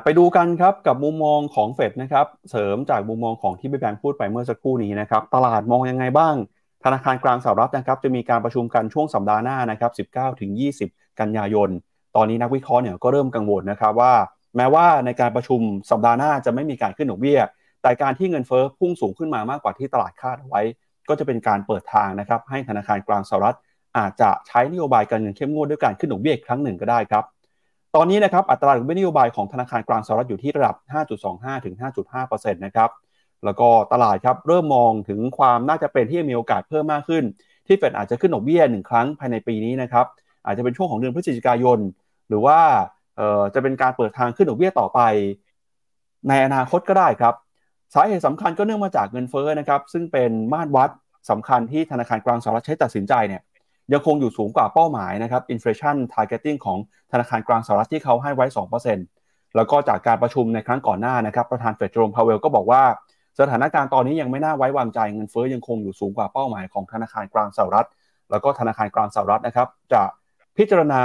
ไปดูกันครับกับมุมมองของเฟดนะครับเสริมจากมุมมองของที่พี่แบงค์พูดไปเมื่อสักครู่นี้นะครับตลาดมองยังไงบ้าง ธนาคารกลางสหรัฐนะครับจะมีการประชุมกันช่วงสัปดาห์หน้านะครับ19ถึง20 กันยายน ตอนนี้นักวิเคราะห์เนี่ยก็เริ่มกังวลนะครับว่า แม้ว่าในการประชุมสัปดาห์หน้าจะไม่มีการขึ้นดอกเบี้ย แต่การที่เงินเฟ้อพุ่งสูงขึ้นมามากกว่าที่ตลาดคาดไว้ ก็จะเป็นการเปิดทางนะครับให้ธนาคารกลางสหรัฐอาจจะใช้นโยบายการเงินเข้มงวดด้วยการขึ้นดอกเบี้ยครั้งหนึ่งก็ได้ครับ ตอนนี้นะครับอัตราดอกเบี้ยนโยบายของธนาคารกลางสหรัฐอยู่ที่ระดับ 5.25 ถึง 5.5%นะครับแล้วก็ตลาดครับเริ่มมองถึงความน่าจะเป็นที่มีโอกาสเพิ่มมากขึ้น ที่เฟดอาจจะขึ้นดอกเบี้ยหนึ่งครั้งภายในปีนี้นะครับอาจจะเป็นช่วงของเดือนพฤศจิกายน หรือว่าจะเป็นการเปิดทางขึ้นดอกเบี้ยต่อไป ในอนาคตก็ได้ครับ สาเหตุสำคัญก็เนื่องมาจากเงินเฟ้อนะครับซึ่งเป็นมาตรวัดสำคัญที่ธนาคารกลางสหรัฐใช้ตัดสินใจเนี่ย ยังคงอยู่สูงกว่าเป้าหมายนะครับ inflation targeting ของธนาคารกลางสหรัฐที่เขาให้ไว้ 2%แล้วก็จากการประชุมในครั้งก่อนหน้านะครับ ประธานเฟดโจมพาวเวลก็บอกว่า สถานการณ์ตอนนี้ยังไม่น่าไว้วางใจเงินเฟ้อยังคงอยู่สูงกว่าเป้าหมายของธนาคารกลางสหรัฐ แล้วก็ธนาคารกลางสหรัฐนะครับ จะพิจารณา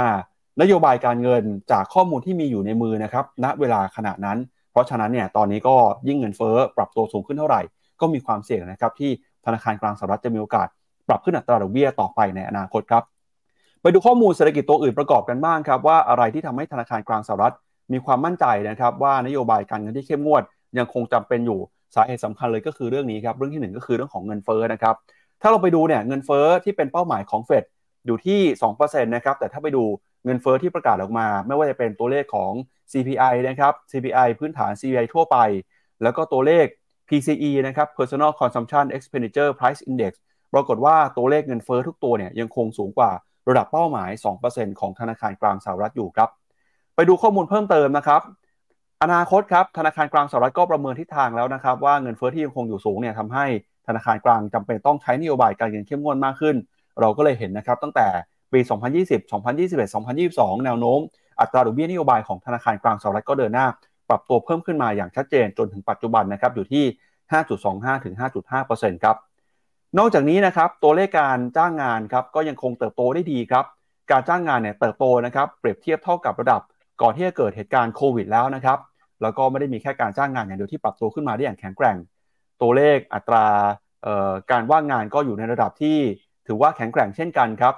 นโยบายการเงินจากข้อมูลที่มีอยู่ในมือนะครับณเวลาขณะนั้น เพราะฉะนั้นเนี่ยตอนนี้ก็ยิ่งเงินเฟ้อปรับตัวสูงขึ้นเท่าไหร่ ก็มีความเสี่ยงนะครับที่ธนาคารกลางสหรัฐจะมีโอกาส ปรับขึ้นอัตราดอกเบี้ยต่อไปในอนาคตครับ ไปดูข้อมูลเศรษฐกิจตัวอื่นประกอบกันบ้างครับว่าอะไรที่ทำให้ธนาคารกลางสหรัฐ มีความมั่นใจนะครับว่านโยบายการเงินที่เข้มงวด ยังคงจำเป็นอยู่สาเหตุสำคัญเลยก็คือเรื่องนี้ครับเรื่องที่ 1 ก็คือเรื่องของเงินเฟ้อนะครับถ้าเราไปดูเนี่ยเงินเฟ้อที่เป็นเป้าหมายของเฟดอยู่ที่2%นะครับแต่ถ้าไปดูเงินเฟ้อที่ประกาศออกมา ไม่ว่าจะเป็นตัวเลขของ CPI นะครับ CPI พื้นฐาน CPI ทั่วไป แล้วก็ตัวเลข PCE นะครับ Personal Consumption Expenditure Price Index ปรากฏว่าตัวเลขเงินเฟ้อทุกตัวเนี่ยยังคงสูงกว่าระดับเป้าหมาย 2%ของธนาคารกลางสหรัฐอยู่ครับ ไปดูข้อมูลเพิ่มเติมนะครับ อนาคตครับธนาคารกลางสหรัฐก็ประเมินทิศทางแล้วนะครับว่าเงินเฟ้อที่ยังคงอยู่สูงเนี่ยทำให้ธนาคารกลางจำเป็นต้องใช้นโยบายการเงินเข้มงวดมากขึ้น เราก็เลยเห็นนะครับตั้งแต่ปี 2020 2021 2022 แนวโน้ม อัตราดอกเบี้ยนโยบายของธนาคารกลางสหรัฐก็เดินหน้า ปรับตัวเพิ่มขึ้นมาอย่างชัดเจนจนถึงปัจจุบันนะครับอยู่ที่ 5.25 ถึง 5.5%ครับ นอกจากนี้นะครับตัวเลขการจ้างงานครับก็ยังคงเติบโตได้ดีครับ การจ้างงานเนี่ยเติบโตนะครับเปรียบเทียบเท่ากับระดับก่อนที่จะเกิดเหตุการณ์โควิดแล้วนะครับแล้วก็ไม่ได้มีแค่การจ้างงานอย่างเดียวที่ปรับตัวขึ้นมาได้อย่างแข็งแกร่ง ตัวเลขอัตราการว่างงานก็อยู่ในระดับที่ถือว่าแข็งแกร่งเช่นกันครับ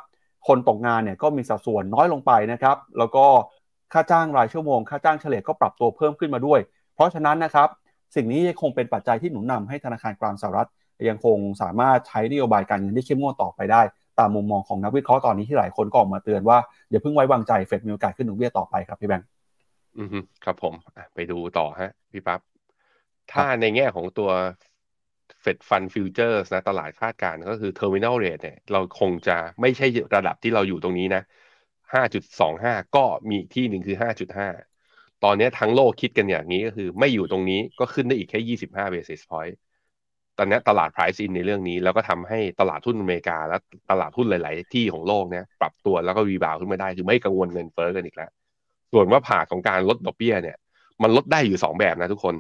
คนตกงานเนี่ยก็มีสัดส่วนน้อยลงไปนะครับแล้วก็ค่าจ้างรายชั่วโมง ค่าจ้างเฉลี่ยก็ปรับตัวเพิ่มขึ้นมาด้วย เพราะฉะนั้นนะครับสิ่งนี้คงเป็นปัจจัยที่หนุนนำให้ธนาคารกลางสหรัฐ ยังคงสามารถใช้นโยบายการเงินที่เข้มงวดต่อไปได้ ตามมุมมองของนักวิเคราะห์ตอนนี้ที่หลายคนก็ออกมาเตือนว่าอย่าเพิ่งไว้วางใจเฟดมีโอกาสขึ้นดอกเบี้ยต่อไปครับพี่แบงค์อืมครับผมไปดูต่อฮะพี่ปั๊บถ้าในแง่ของตัว Fed Fund Future นะตลาดคาดการณ์ก็คือ terminal rate เนี่ยเราคงจะไม่ใช่ระดับที่เราอยู่ตรงนี้นะห้าจุดสองห้าก็มีที่หนึ่งคือห้าจุดห้าตอนนี้ทั้งโลกคิดกันอย่างนี้ก็คือไม่อยู่ตรงนี้ก็ขึ้นได้อีกแค่ยี่สิบ ตอนนี้ตลาด price in ในเรื่องนี้ แล้วก็ทำให้ตลาดทุนอเมริกา และตลาดทุนหลาย ๆ ที่ของโลกเนี่ยปรับตัวแล้วก็รีบาวขึ้นมาได้คือไม่กังวลเงินเฟ้อกันอีกแล้ว ส่วนว่าผ่าของการลดดอกเบี้ยเนี่ย มันลดได้อยู่สองแบบนะทุกคน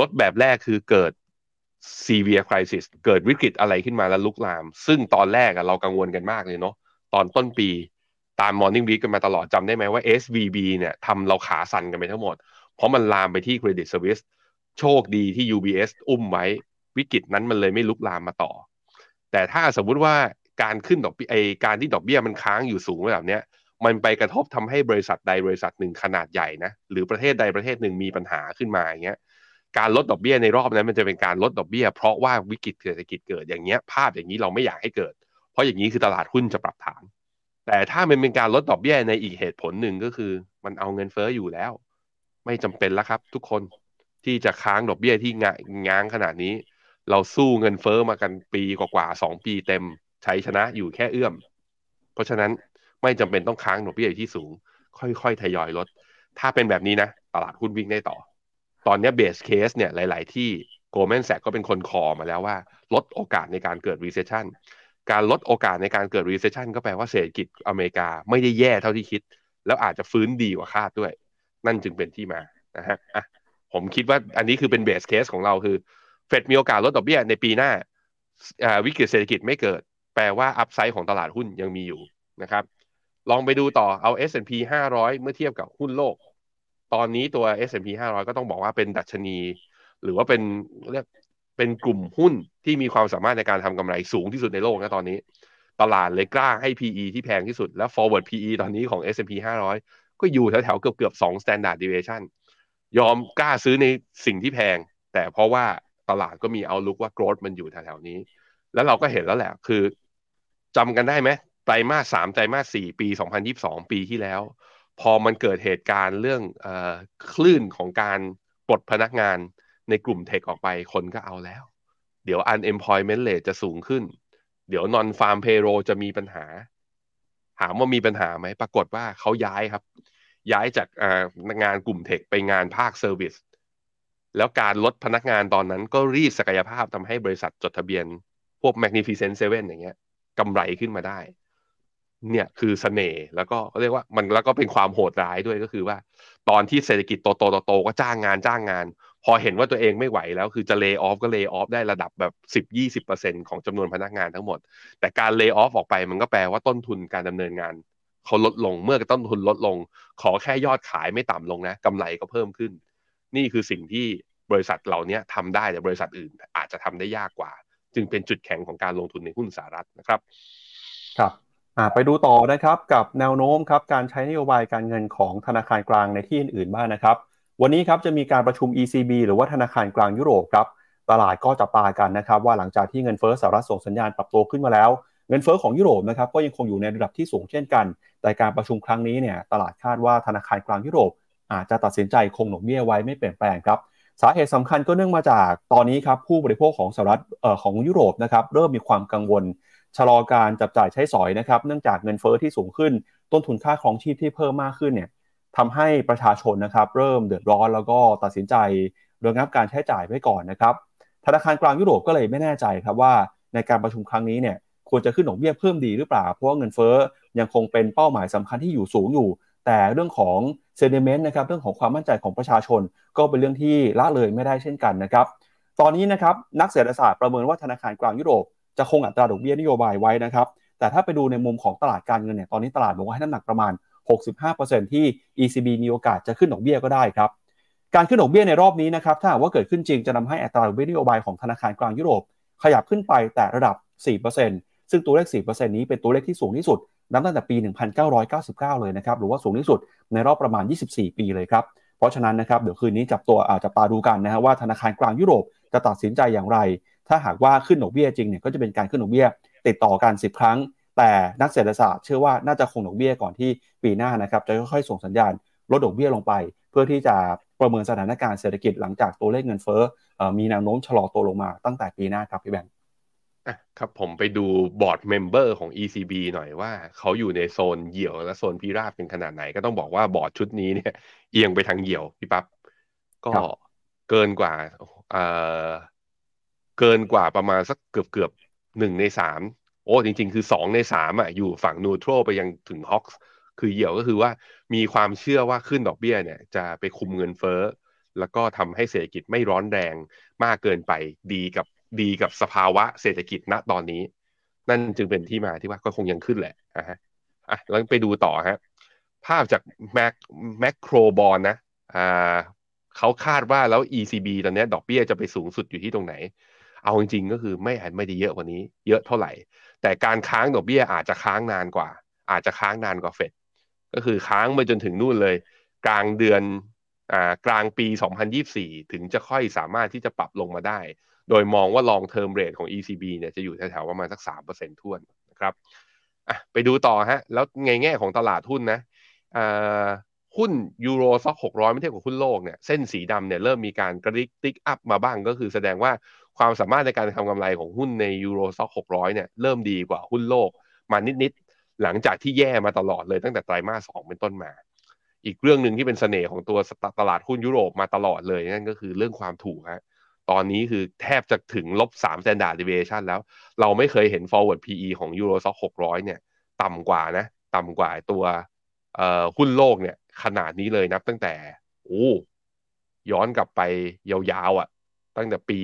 ลดแบบแรกคือเกิด severe crisis เกิดวิกฤตอะไรขึ้นมาแล้วลุกลาม ซึ่งตอนแรกเรากังวลกันมากเลยเนาะตอนต้นปีตาม Morning Week กันมาตลอดจำได้ไหมว่า SVB เนี่ยทำเราขาสั่นกันไปทั้งหมด เพราะมันลามไปที่ Credit Suisse โชคดีที่ UBS อุ้มไว้ วิกฤตนั้นมันเลยไม่ลุกลามมาต่อ แต่ถ้าสมมุติว่าการขึ้นดอกเบี้ยไอการที่ดอกเบี้ยมันค้างอยู่สูงแบบเนี้ยมันไปกระทบทำให้บริษัทใดบริษัทหนึ่งขนาดใหญ่นะหรือประเทศใดประเทศหนึ่งมีปัญหาขึ้นมาอย่างเงี้ยการลดดอกเบี้ยในรอบนั้นมันจะเป็นการลดดอกเบี้ย เพราะว่าวิกฤตเศรษฐกิจเกิดอย่างเงี้ยภาพอย่างนี้เราไม่อยากให้เกิด เพราะอย่างนี้คือตลาดหุ้นจะปรับฐาน แต่ถ้ามันเป็นการลดดอกเบี้ยในอีกเหตุผลหนึ่งก็คือ มันเอาเงินเฟ้ออยู่แล้ว ไม่จำเป็นแล้วครับ ทุกคนที่จะค้างดอกเบี้ยที่ง้างขนาดนี้ เราสู้เงินเฟอ้อมากันปีกว่าๆสองปีเต็มใชัยชนะอยู่แค่เอื้อม เพราะฉะนั้นไม่จำเป็นต้องค้างดอกเบี้ยที่สูง ค่อยๆทยอยลด ถ้าเป็นแบบนี้นะ ตลาดหุ้นวิ่งได้ต่อ ตอนนี้เบสเคสเนี่ยหลาย ๆ ที่Goldman Sachs ก็เป็นคน call มาแล้วว่า ลดโอกาสในการเกิด recession การลดโอกาสในการเกิด recession ก็แปลว่าเศรษฐกิจอเมริกาไม่ได้แย่เท่าที่คิด แล้วอาจจะฟื้นดีกว่าคาดด้วย นั่นจึงเป็นที่มานะฮะอะผมคิดว่าอันนี้คือเป็น base case ของเราคือ เฟดมีโอกาสลดดอกเบี้ยในปีหน้าวิกฤตเศรษฐกิจไม่เกิด แปลว่า upside ของตลาดหุ้นยังมีอยู่นะครับ ลองไปดูต่อเอา S&P 500 เมื่อเทียบกับหุ้นโลก ตอนนี้ตัว S&P 500 ก็ต้องบอกว่าเป็นดัชนี หรือว่าเป็นเรียกเป็นกลุ่มหุ้นที่มีความสามารถในการทำกำไรสูงที่สุดในโลกนะตอนนี้ ตลาดเลยกล้าให้ PE ที่แพงที่สุด และ forward PE ตอนนี้ของ S&P 500 ก็อยู่แถวๆเกือบเกือบ2 standard deviation ยอมกล้าซื้อในสิ่งที่แพง แต่เพราะว่า ตลาดก็มีเอาลุกว่าโกรดมันอยู่แถวๆนี้ แล้วเราก็เห็นแล้วแหละ คือจำกันได้ไหมไตรมาสสามไตรมาสสี่ปีสองพันยิบสองปีที่แล้ว พอมันเกิดเหตุการณ์เรื่องอคลื่นของการปลดพนักงานในกลุ่ม tech ออกไปคนก็เอาแล้ว เดี๋ยว unemployment rate จะสูงขึ้น เดี๋ยว non farm payroll จะมีปัญหา ถามว่ามีปัญหาไหม ปรากฏว่าเขาย้ายครับ ย้ายจากงานกลุ่ม tech ไปงานภาค service แล้วการลดพนักงานตอนนั้นก็รีดศักยภาพทำให้บริษัทจดทะเบียน พวก Magnificent Seven อย่างเงี้ยกำไรขึ้นมาได้ เนี่ยคือสเสน่ห์แล้วก็เรียกว่ามันแล้วก็เป็นความโหดร้ายด้วยก็คือว่า ตอนที่เศรษฐกิจโตโตโตก็จ้างงานจ้างงาน พอเห็นว่าตัวเองไม่ไหวแล้วคือจะเลิกออฟก็เลิกออฟได้ระดับแบบสิบยี่สิบเปอร์เซ็นของจำนวนพนักงานทั้งหมด แต่การเลิกออฟออกไปมันก็แปลว่าต้นทุนการดำเนินงานเขาลดลงเมื่อต้นทุนลดลง ขอแค่ยอดขายไม่ต่ำลงนะกำไรก็เพิ่มขึ้น นี่คือสิ่งที่บริษัทเหล่านี้ทำได้แต่บริษัทอื่น อาจจะทำได้ยากกว่า จึงเป็นจุดแข็งของการลงทุนในหุ้นสหรัฐนะครับ ครับไปดูต่อนะครับกับแนวโน้มครับการใช้นโยบายการเงินของธนาคารกลางในที่อื่นๆบ้างนะครับ วันนี้ครับจะมีการประชุม ECB หรือว่าธนาคารกลางยุโรปครับตลาดก็จับตากันนะครับ ว่าหลังจากที่เงินเฟ้อสหรัฐส่งสัญญาณปรับตัวขึ้นมาแล้ว เงินเฟ้อของยุโรปนะครับก็ยังคงอยู่ในระดับที่สูงเช่นกัน แต่การประชุมครั้งนี้เนี่ยตลาดคาดว่าธนาคารกลางยุโรป อาจจะตัดสินใจคงดอกเบี้ยไว้ไม่เปลี่ยนแปลงครับสาเหตุสำคัญก็เนื่องมาจากตอนนี้ครับผู้บริโภคของสหรัฐออของยุโรปนะครับเริ่มมีความกังวลชะลอการจับจ่ายใช้สอยนะครับเนื่องจากเงินเฟอ้อที่สูงขึ้น ต้นทุนค่าครองชีพที่เพิ่มมากขึ้นเนี่ยทำให้ประชาชนนะครับเริ่มเดือดร้อนแล้วก็ตัดสินใจระงับการใช้จ่ายไว้ก่อนนะครับธนาคารกลางยุโรปก็เลยไม่แน่ใจครับว่าในการประชุมครั้งนี้เนี่ยควรจะขึ้นดอกเบี้ยเพิ่มดีหรือเปล่า เพราะว่าเงินเฟ้อยังคงเป็นเป้าหมายสำคัญที่อยู่สูงอยู่ แต่เรื่องของเซนิเมนต์นะครับเรื่องของความมั่นใจของประชาชน ก็เป็นเรื่องที่ละเลยไม่ได้เช่นกันนะครับตอนนี้นะครับนักเศรษฐศาสตร์ประเมินว่าธนาคารกลางยุโรปจะคงอัตราดอกเบี้ยนโยบายไว้นะครับแต่ถ้าไปดูในมุมของตลาดการเงินเนี่ยตอนนี้ตลาดบอกว่าให้น้ำหนักประมาณ 65%ที่ ECB มีโอกาสจะขึ้นดอกเบี้ยก็ได้ครับการขึ้นดอกเบี้ยในรอบนี้นะครับถ้าว่าเกิดขึ้นจริงจะทาให้อัตราดอกเบี้ยนโยบายของธนาคารกลางยุโรป ขยับขึ้นไปแต่ระดับ 4%ซึ่งตัวเลข 4%นี้เป็นตัวเลขที่สูงที่สุด นับตั้งแต่ปี 1999 เลยนะครับ หรือว่าสูงที่สุดในรอบประมาณ 24 ปีเลยครับ เพราะฉะนั้นนะครับ เดี๋ยวคืนนี้จับตัวอาจจะตาดูกันนะฮะว่าธนาคารกลางยุโรปจะตัดสินใจอย่างไร ถ้าหากว่าขึ้นดอกเบี้ยจริงเนี่ย ก็จะเป็นการขึ้นดอกเบี้ยติดต่อกัน 10 ครั้ง แต่นักเศรษฐศาสตร์เชื่อว่าน่าจะคงดอกเบี้ยก่อนที่ปีหน้านะครับ จะค่อยๆส่งสัญญาณลดดอกเบี้ยลงไป เพื่อที่จะประเมินสถานการณ์เศรษฐกิจหลังจากตัวเลขเงินเฟ้อมีแนวโน้มชะลอตัวลงมาตั้งแต่ปีหน้าครับพี่แบงค์ ครับผมไปดู board member ของ ECB หน่อยว่าเขาอยู่ในโซนเหี่ยวและโซนพิราบเป็นขนาดไหน ก็ต้องบอกว่าบอร์ดชุดนี้เนี่ย เอียงไปทางเหี่ยวพี่ปับ๊บก็เกินกว่าเอ่อเกินกว่าประมาณสักเกือบเกือบหนึ่งในสามโอ้จริง ๆ คือสองในสามอะอยู่ฝั่งนูโตรไปยังถึงฮอกส์คือเหี่ยวก็คือว่ามีความเชื่อว่าขึ้นดอกเบี้ยเนี่ย จะไปคุมเงินเฟ้อ แล้วก็ทำให้เศรษฐกิจไม่ร้อนแรงมากเกินไปดีกับดีกับสภาวะเศรษฐกิจณตอนนี้ นั่นจึงเป็นที่มาที่ว่าก็คงยังขึ้นแหละนะฮะอะแล้วไปดูต่อฮะภาพจากแมคแมคโครบอลนะอ่าเขาคาดว่าแล้ว ECB ตอนนี้ดอกเบี้ยจะไปสูงสุดอยู่ที่ตรงไหน เอาจริงๆก็คือไม่อาจไม่ได้เยอะกว่านี้ เยอะเท่าไหร่ แต่การค้างดอกเบี้ยอาจจะค้างนานกว่า อาจจะค้างนานกว่าเฟดก็คือค้างไปจนถึงนู่นเลย กลางเดือนอ่ากลางปี 2024 ถึงจะค่อยสามารถที่จะปรับลงมาได้ โดยมองว่า long term rate ของ ECB เนี่ยจะอยู่แถวๆประมาณสักสามเปอร์เซ็นต์ถ้วนนะครับไปดูต่อฮะ แล้วในแง่ของตลาดหุ้นนะหุ้น Euro Stoxx หกร้อยไม่เทียบกับหุ้นโลกเนี่ยเส้นสีดำเนี่ยเริ่มมีการกระดิก tick up มาบ้างก็คือแสดงว่าความสามารถในการทำกำไรของหุ้นใน Euro Stoxx หกร้อยเนี่ยเริ่มดีกว่าหุ้นโลกมานิดๆ หลังจากที่แย่มาตลอดเลยตั้งแต่ไตรมาสสองเป็นต้นมา อีกเรื่องหนึ่งที่เป็นเสน่ห์ของตัวตลาดหุ้นยุโรปมาตลอดเลยนั่นก็คือเรื่องความถูกฮะ ตอนนี้คือแทบจะถึงลบสาม standard deviation แล้ว เราไม่เคยเห็น forward PE ของ Euro Stock 600เนี่ย ต่ำกว่านะ ต่ำกว่าตัวหุ้นโลกเนี่ย ขนาดนี้เลยนับตั้งแต่โอ้ย้อนกลับไปยาวๆอะ่ะ ตั้งแต่ปี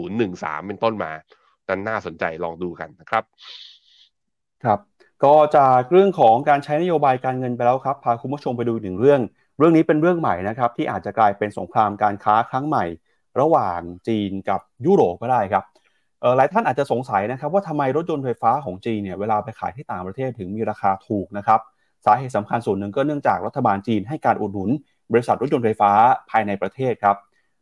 2013 เป็นต้นมา นั้นน่าสนใจลองดูกันนะครับ ครับ ก็จากเรื่องของการใช้นโยบายการเงินไปแล้วครับ พาคุณผู้ชมไปดูหนึ่งเรื่อง เรื่องนี้เป็นเรื่องใหม่นะครับ ที่อาจจะกลายเป็นสงครามการค้าครั้งใหม่ ระหว่างจีนกับยุโรปก็ได้ครับหลายท่านอาจจะสงสัยนะครับว่าทำไมรถยนต์ไฟฟ้าของจีนเนี่ยเวลาไปขายที่ต่างประเทศถึงมีราคาถูกนะครับสาเหตุสำคัญส่วนหนึ่งก็เนื่องจากรัฐบาลจีนให้การอุดหนุน บริษัทรถยนต์ไฟฟ้าภายในประเทศครับ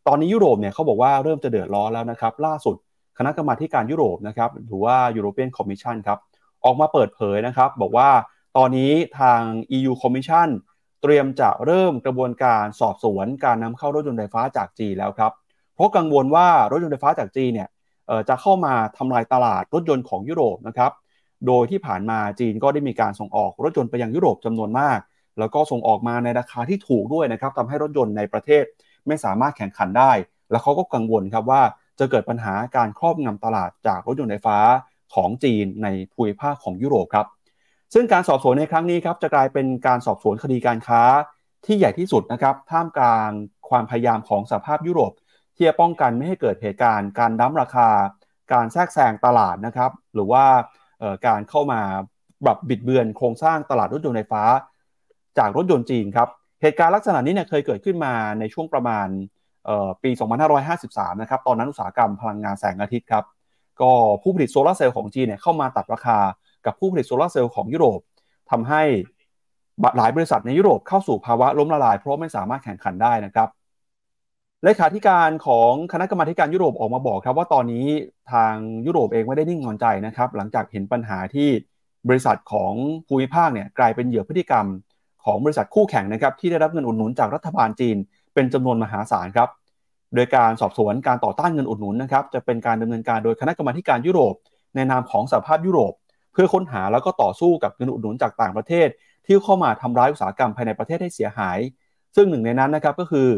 ตอนนี้ยุโรปเนี่ยเขาบอกว่าเริ่มจะเดือดร้อนแล้วนะครับล่าสุดคณะกรรมาการยุโรปนะครับหรือว่า European Commission ครับออกมาเปิดเผยนะครับบอกว่าตอนนี้ทาง EU Commission เตรียมจะเริ่มกระบวนการสอบสวนการนำเข้ารถยนต์ไฟฟ้าจากจีนแล้วครับ เพราะกังวลว่ารถยนต์ไฟฟ้าจากจีนเนี่ยจะเข้ามาทำลายตลาดรถยนต์ของยุโรปนะครับ โดยที่ผ่านมาจีนก็ได้มีการส่งออกรถยนต์ไปยังยุโรปจำนวนมาก แล้วก็ส่งออกมาในราคาที่ถูกด้วยนะครับทำให้รถยนต์ในประเทศไม่สามารถแข่งขันได้ แล้วเขาก็กังวลครับว่าจะเกิดปัญหาการครอบงำตลาดจากรถยนต์ไฟฟ้าของจีนในภูมิภาคของยุโรปครับ ซึ่งการสอบสวนในครั้งนี้ครับจะกลายเป็นการสอบสวนคดีการค้าที่ใหญ่ที่สุดนะครับ ท่ามกลางความพยายามของสภาพยุโรป ที่จะป้องกันไม่ให้เกิดเหตุการณ์การดั้มราคา การแทรกแซงตลาดนะครับ หรือว่าการเข้ามาแบบบิดเบือนโครงสร้างตลาดรถยนต์ไฟฟ้า จากรถยนต์จีนครับ เหตุการณ์ลักษณะนี้เนี่ยเคยเกิดขึ้นมาในช่วงประมาณปี 2553 นะครับ ตอนนั้นอุตสาหกรรมพลังงานแสงอาทิตย์ครับ ก็ผู้ผลิตโซลาเซลล์ของจีนเนี่ยเข้ามาตัดราคา กับผู้ผลิตโซลาเซลล์ของยุโรปทำให้หลายบริษัทในยุโรปเข้าสู่ภาวะล้มละลาย เพราะไม่สามารถแข่งขันได้นะครับ เลขาธิการของคณะกรรมาการยุโรปออกมาบอกครับว่าตอนนี้ทางยุโรปเองไม่ได้นิ่งนอนใจนะครับ หลังจากเห็นปัญหาที่บริษัทของภูมิภาคเนี่ยกลายเป็นเหยื่อพฤติกรรมของบริษัทคู่แข่งนะครับที่ได้รับเงินอุดหนุนจากรัฐบาลจีน เป็นจำนวนมหาศาลครับ โดยการสอบสวนการต่อต้านเงินอุดหนุนนะครับจะเป็นการดำเนินการโดยคณะกรรมาการยุโรป ในนามของสหภาพยุโรป เพื่อค้นหาแล้วก็ต่อสู้กับเงินอุดหนุนจากต่างประเทศ ที่เข้ามาทำร้ายอุตสาหกรรมภายในประเทศให้เสียหาย ซึ่งหนึ่งในนั้นนะครับก็คือ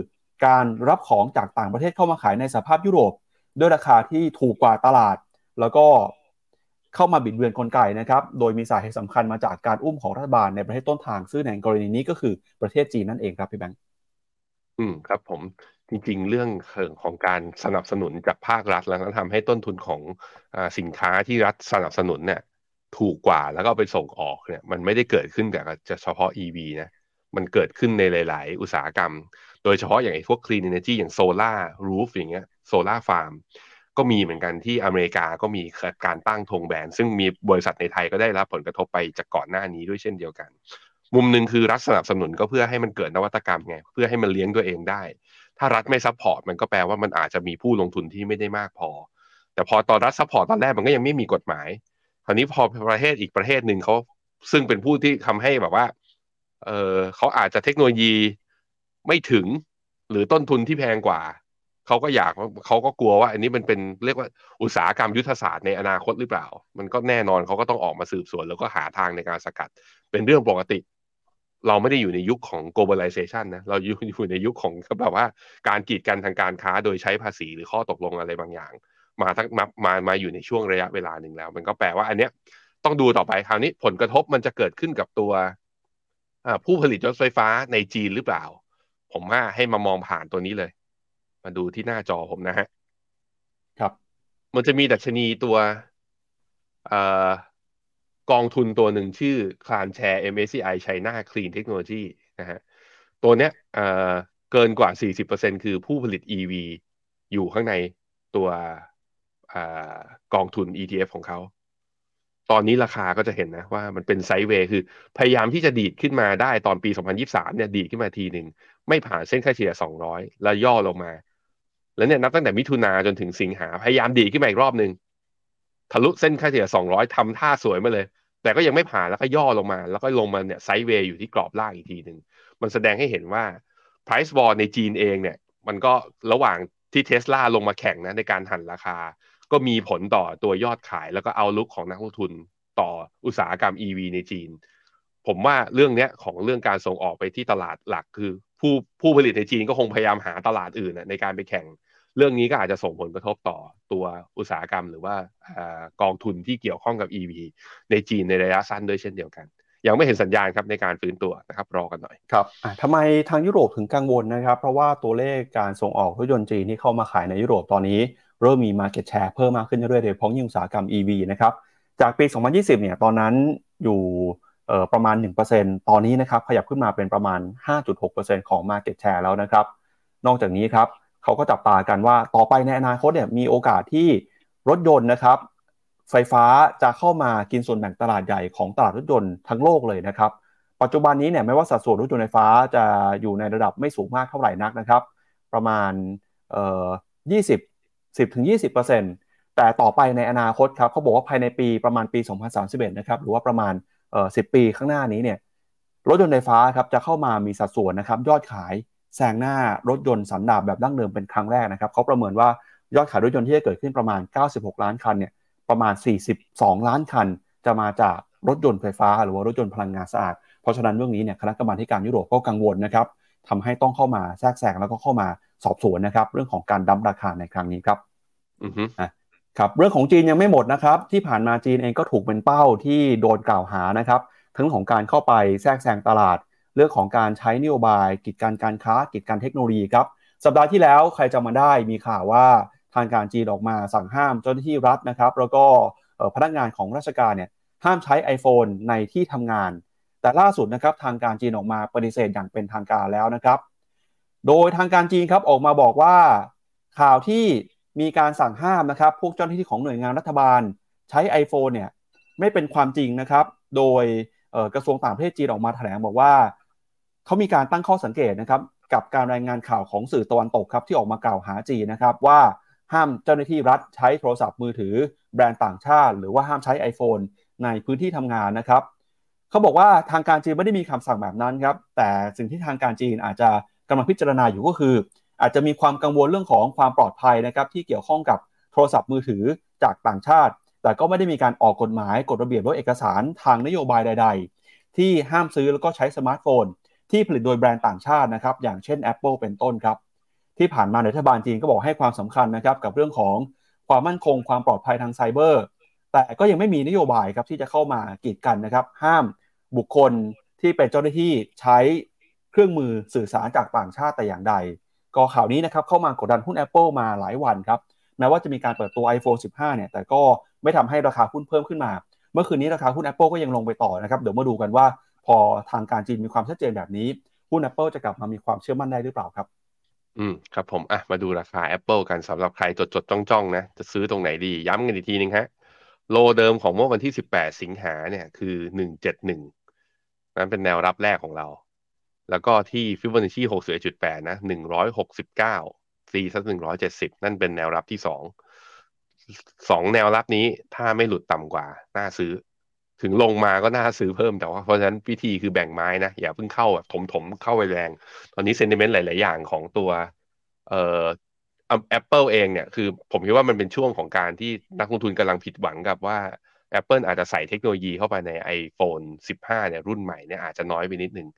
การรับของจากต่างประเทศเข้ามาขายในสภาพยุโรป ด้วยราคาที่ถูกกว่าตลาด แล้วก็เข้ามาบิดเบือนกลไกนะครับ โดยมีสาเหตุสำคัญมาจากการอุ้มของรัฐบาลในประเทศต้นทาง ซึ่งในกรณีนี้ก็คือประเทศจีนนั่นเองครับพี่แบงค์อืมครับผมจริงๆ เรื่องของการสนับสนุนจากภาครัฐแล้วทำให้ต้นทุนของอสินค้าที่รัฐสนับสนุนเนี่ยถูกกว่าแล้วก็ไปส่งออกเนี่ยมันไม่ได้เกิดขึ้นแต่เฉพาะ EV นะมันเกิดขึ้นในหลาย ๆ อุตสาหกรรม โดยเฉพาะอย่างไอ้พวก clean energy อย่าง solar roof อย่างเงี้ย solar farm ก็มีเหมือนกันที่อเมริกาก็มีการตั้งธงแบนซึ่งมีบริษัทในไทยก็ได้รับผลกระทบไปจากก่อนหน้านี้ด้วยเช่นเดียวกัน มุมหนึ่งคือรัฐสนับสนุนก็เพื่อให้มันเกิดนวัตกรรมไงเพื่อให้มันเลี้ยงตัวเองได้ ถ้ารัฐไม่ support มันก็แปลว่ามันอาจจะมีผู้ลงทุนที่ไม่ได้มากพอ แต่พอตอนรัฐ support ตอนแรกมันก็ยังไม่มีกฎหมายคราวนี้พอประเทศอีกประเทศหนึ่งเขาซึ่งเป็นผู้ที่ทำให้แบบว่าเออเขาอาจจะเทคโนโลยี ไม่ถึงหรือต้นทุนที่แพงกว่า เขาก็อยากเขาก็กลัวว่า อันนี้มันเป็นเรียกว่าอุตสาหกรรมยุทธศาสตร์ในอนาคตหรือเปล่า มันก็แน่นอนเขาก็ต้องออกมาสืบสวน แล้วก็หาทางในการสกัด เป็นเรื่องปกติ เราไม่ได้อยู่ในยุคของ globalization นะเราอยู่อยู่ในยุคของแบบว่าการกีดกันทางการค้าโดยใช้ภาษีหรือข้อตกลงอะไรบางอย่าง มาทั้งมามามาอยู่ในช่วงระยะเวลาหนึ่งแล้ว มันก็แปลว่าอันเนี้ยต้องดูต่อไปคราวนี้ผลกระทบมันจะเกิดขึ้นกับตัวผู้ผลิตรถไฟฟ้าในจีนหรือเปล่า ผมว่าให้มามองผ่านตัวนี้เลย มาดูที่หน้าจอผมนะฮะ ครับ มันจะมีดัชนีตัวกองทุนตัวหนึ่งชื่อคลานแชร์ MSCI China Clean Technology นะฮะ ตัวเนี้ยเกินกว่า 40%คือผู้ผลิต EV อยู่ข้างในตัวกองทุน ETF ของเขา ตอนนี้ราคาก็จะเห็นนะว่ามันเป็นไซด์เวย์คือพยายามที่จะดีดขึ้นมาได้ตอนปี 2023 เนี่ยดีดขึ้นมาทีหนึ่ง ไม่ผ่านเส้นค่าเฉลี่ย 200 แล้วย่อลงมา แล้วเนี่ยนับตั้งแต่มิถุนาจนถึงสิงหาพยายามดีขึ้นมาอีกรอบหนึ่งทะลุเส้นค่าเฉลี่ย 200ทำท่าสวยมาเลย แต่ก็ยังไม่ผ่านแล้วก็ย่อลงมา แล้วก็ลงมาเนี่ยไซด์เวย์อยู่ที่กรอบล่างอีกทีหนึ่งมันแสดงให้เห็นว่า price war ในจีนเองเนี่ย มันก็ระหว่างที่เทสลาลงมาแข่งนะในการหันราคา ก็มีผลต่อตัวยอดขายแล้วก็เอาลุกของนักลงทุนต่ออุตสาหกรรม EV ในจีน ผมว่าเรื่องเนี้ยของเรื่องการส่งออกไปที่ตลาดหลักคือผู้ผู้ผลิตในจีนก็คงพยายามหาตลาดอื่นในการไปแข่ง เรื่องนี้ก็อาจจะส่งผลกระทบต่อตัวอุตสาหกรรม หรือว่ากองทุนที่เกี่ยวข้องกับ EV ในจีนในระยะสั้นด้วยเช่นเดียวกัน ยังไม่เห็นสัญญาณครับในการฟื้นตัวนะครับรอกันหน่อยครับทำไมทางยุโรปถึงกังวลนะครับ เพราะว่าตัวเลขการส่งออกรถยนต์จีนที่เข้ามาขายในยุโรปตอนนี้เริ่มมี Market Share เพิ่มมากขึ้นเรื่อยๆโดยเฉพาะยิ่งอุตสาหกรรม EV นะครับจากปี 2020 เนี่ยตอนนั้นอยู่ ประมาณ 1%ตอนนี้นะครับขยับขึ้นมาเป็นประมาณ 5.6%ของ Market Share แล้วนะครับ นอกจากนี้ครับเขาก็จับตากันว่าต่อไปในอนาคตเนี่ยมีโอกาสที่รถยนต์นะครับไฟฟ้าจะเข้ามากินส่วนแบ่งตลาดใหญ่ของตลาดรถยนต์ทั้งโลกเลยนะครับ ปัจจุบันนี้เนี่ยไม่ว่าสัดส่วนรถยนต์ไฟฟ้าจะอยู่ในระดับไม่สูงมากเท่าไหร่นักนะครับ ประมาณเอ่อ20 10ถึง20%แต่ต่อไปในอนาคตครับเขาบอกว่าภายในปีประมาณปี 2031 นะครับหรือว่าประมาณ เอ่อ10ปีข้างหน้านี้เนี่ยรถยนต์ไฟฟ้าครับจะเข้ามามีสัดส่วนนะครับยอดขายแซงหน้ารถยนต์สันดาปแบบดั้งเดิมเป็นครั้งแรกนะครับเขาประเมินว่ายอดขายรถยนต์ที่จะเกิดขึ้นประมาณ 96 ล้านคันเนี่ยประมาณ 42 ล้านคัน จะมาจากรถยนต์ไฟฟ้า หรือว่ารถยนต์พลังงานสะอาด เพราะฉะนั้นเรื่องนี้เนี่ยคณะกรรมาการยุโรปก็กังวลนะครับทำให้ต้องเข้ามาแทรกแซงแล้วก็เข้ามาสอบสวนนะครับเรื่องของการดั้มราคาในครั้งนี้ครับอือฮึ ครับเรื่องของจีนยังไม่หมดนะครับที่ผ่านมาจีนเองก็ถูกเป็นเป้าที่โดนกล่าวหานะครับทั้งของการเข้าไปแทรกแซงตลาด เรื่องของการใช้นโยบาย กิจการการค้า กิจการเทคโนโลยีครับสัปดาห์ที่แล้วใครจะมาได้มีข่าวว่าทางการจีนออกมาสั่งห้ามเจ้าหน้าที่รัฐนะครับแล้วก็พนักงานของราชการเนี่ยห้ามใช้ iPhone ในที่ทำงาน แต่ล่าสุดนะครับทางการจีนออกมาปฏิเสธอย่างเป็นทางการแล้วนะครับ โดยทางการจีนครับออกมาบอกว่าข่าวที่ มีการสั่งห้ามนะครับ พวกเจ้าหน้าที่ของหน่วยงานรัฐบาล ใช้ iPhone เนี่ยไม่เป็นความจริงนะครับ โดยกระทรวงต่างประเทศจีนออกมาแถลงบอกว่าเขามีการตั้งข้อสังเกตนะครับ กับการรายงานข่าวของสื่อตะวันตกครับที่ออกมากล่าวหาจีนนะครับ ว่าห้ามเจ้าหน้าที่รัฐใช้โทรศัพท์มือถือ แบรนด์ต่างชาติ หรือว่าห้ามใช้ iPhone ในพื้นที่ทำงานนะครับเขาบอกว่าทางการจีนไม่ได้มีคำสั่งแบบนั้นครับแต่สิ่งที่ทางการจีนอาจจะกำลังพิจารณาอยู่ก็คือ อาจจะมีความกังวลเรื่องของความปลอดภัยนะครับที่เกี่ยวข้องกับโทรศัพท์มือถือจากต่างชาติ แต่ก็ไม่ได้มีการออกกฎหมายกฎระเบียบหรือเอกสารทางนโยบายใด ๆ ที่ห้ามซื้อแล้วก็ใช้สมาร์ทโฟน ที่ผลิตโดยแบรนด์ต่างชาตินะครับอย่างเช่น Apple เป็นต้นครับที่ผ่านมารัฐบาลจีนก็บอกให้ความสำคัญนะครับกับเรื่องของความมั่นคงความปลอดภัยทางไซเบอร์ แต่ก็ยังไม่มีนโยบายครับที่จะเข้ามากีดกันนะครับ ห้ามบุคคลที่เป็นเจ้าหน้าที่ใช้เครื่องมือสื่อสารจากต่างชาติแต่อย่างใด ก็ข่าวนี้นะครับเข้ามากดดันหุ้น Apple มาหลายวันครับแม้ว่าจะมีการเปิดตัว iPhone 15 เนี่ย แต่ก็ไม่ทำให้ราคาหุ้นเพิ่มขึ้นมา เมื่อคืนนี้ราคาหุ้น Apple ก็ยังลงไปต่อนะครับ เดี๋ยวมาดูกันว่าพอทางการจีนมีความชัดเจนแบบนี้ หุ้น Apple จะกลับมามีความเชื่อมั่นได้หรือเปล่าครับ อืม ครับผม อะ มาดูราคา Apple กันสำหรับใครจดจดจ้องจ้องนะ จะซื้อตรงไหนดี ย้ำกันอีกทีนึงฮะ โลเดิมของเมื่อวันที่ 18 สิงหาเนี่ย คือ 171 นั้นเป็นแนวรับแรกของเรา แล้วก็ที่ฟิบอนัชชี61.8นะ169 C สัก170นั่นเป็นแนวรับที่สองสองแนวรับนี้ถ้าไม่หลุดต่ำกว่า น่าซื้อ ถึงลงมาก็น่าซื้อเพิ่มแต่ว่าเพราะฉะนั้นวิธีคือแบ่งไม้นะ อย่าเพิ่งเข้าแบบถมๆ เข้าไปแรง ตอนนี้ sentiment หลาย ๆ อย่างของตัวเอ่อแอปเปิลเองเนี่ยคือผมคิดว่ามันเป็นช่วงของการที่นักลงทุนกำลังผิดหวังกับว่า Apple อาจจะใส่เทคโนโลยีเข้าไปใน iPhone 15 เนี่ยรุ่นใหม่เนี่ยอาจจะน้อยไปนิดนึง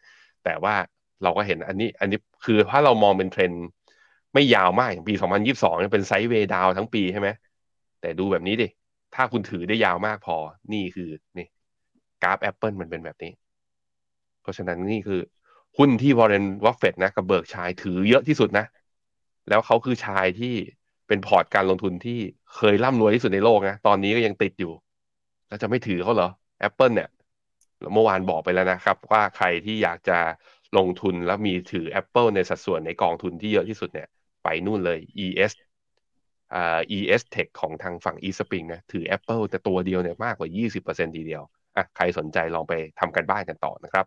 แต่ว่าเราก็เห็นอันนี้ อันนี้คือถ้าเรามองเป็นเทรนด์ไม่ยาวมากอย่างปี 2022เนี่ยเป็น sideway down ทั้งปีใช่ไหมแต่ดูแบบนี้ดิ ถ้าคุณถือได้ยาวมากพอนี่คือนี่กราฟ Apple มันเป็นแบบนี้ เพราะฉะนั้นนี่คือ หุ้นที่ Warren Buffett นะกับ Berkshire ถือเยอะที่สุดนะ แล้วเขาคือชายที่เป็นพอร์ตการลงทุนที่เคยร่ำรวยที่สุดในโลกนะตอนนี้ก็ยังติดอยู่ แล้วจะไม่ถือเขาเหรอ Apple เนี่ย เมื่อวานบอกไปแล้วนะครับ ว่าใครที่อยากจะลงทุนแล้วมีถือ Apple ในสัดส่วนในกองทุนที่เยอะที่สุดเนี่ย ไปนู่นเลย ES อ่า ES Tech ของทางฝั่ง eSpring นะถือ Apple แต่ตัวเดียวเนี่ยมากกว่า 20%ทีเดียวอะใครสนใจลองไปทำกันบ้านกันต่อนะครับ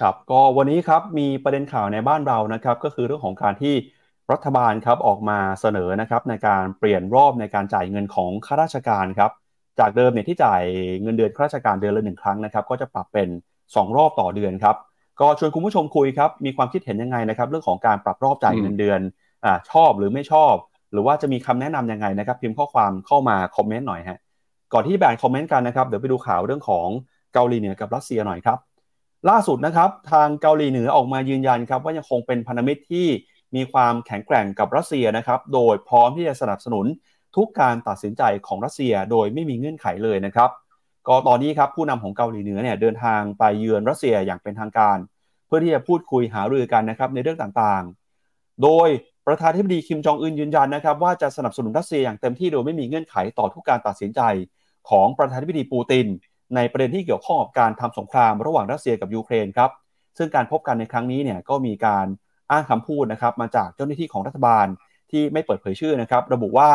ครับก็วันนี้ครับมีประเด็นข่าวในบ้านเรานะครับ ก็คือเรื่องของการที่รัฐบาลครับออกมาเสนอนะครับในการเปลี่ยนรอบในการจ่ายเงินของข้าราชการครับ จากเดิมเนี่ยที่จ่ายเงินเดือนข้าราชการเดือนละหนึ่งครั้งนะครับ ก็จะปรับเป็น 2 รอบต่อเดือนครับ ก็ชวนคุณผู้ชมคุยครับ มีความคิดเห็นยังไงนะครับ เรื่องของการปรับรอบจ่ายเงินเดือนอ่าชอบหรือไม่ชอบ หรือว่าจะมีคำแนะนํำยังไงนะครับ พิมพ์ข้อความเข้ามาคอมเมนต์หน่อยฮะก่อนที่แบ่งคอมเมนต์กันนะครับเดี๋ยวไปดูข่าวเรื่องของเกาหลีเหนือกับรัสเซียหน่อยครับ ล่าสุดนะครับ ทางเกาหลีเหนือออกมายืนยันครับ ว่ายังคงเป็นพันธมิตรที่มีความแข็งแกร่งกับรัสเซียนะครับ โดยพร้อมที่จะสนับสนุน ทุกการตัดสินใจของรัสเซียโดยไม่มีเงื่อนไขเลยนะครับ ก็ตอนนี้ครับผู้นำของเกาหลีเหนือเนี่ยเดินทางไปเยือนรัสเซียอย่างเป็นทางการ เพื่อที่จะพูดคุยหารือกันนะครับในเรื่องต่างๆ โดยประธานธิบดีคิมจองอึนยืนยันนะครับว่าจะสนับสนุนรัสเซียอย่างเต็มที่โดยไม่มีเงื่อนไขต่อทุกการตัดสินใจของประธานธิบดีปูติน ในประเด็นที่เกี่ยวข้องกับการทำสงครามระหว่างรัสเซียกับยูเครนครับซึ่งการพบกันในครั้งนี้เนี่ยก็มีการอ้างคำพูดนะครับมาจากเจ้าหน้าที่ของรัฐบาลที่ไม่เปิดเผยชื่อนะครับ ระบุว่า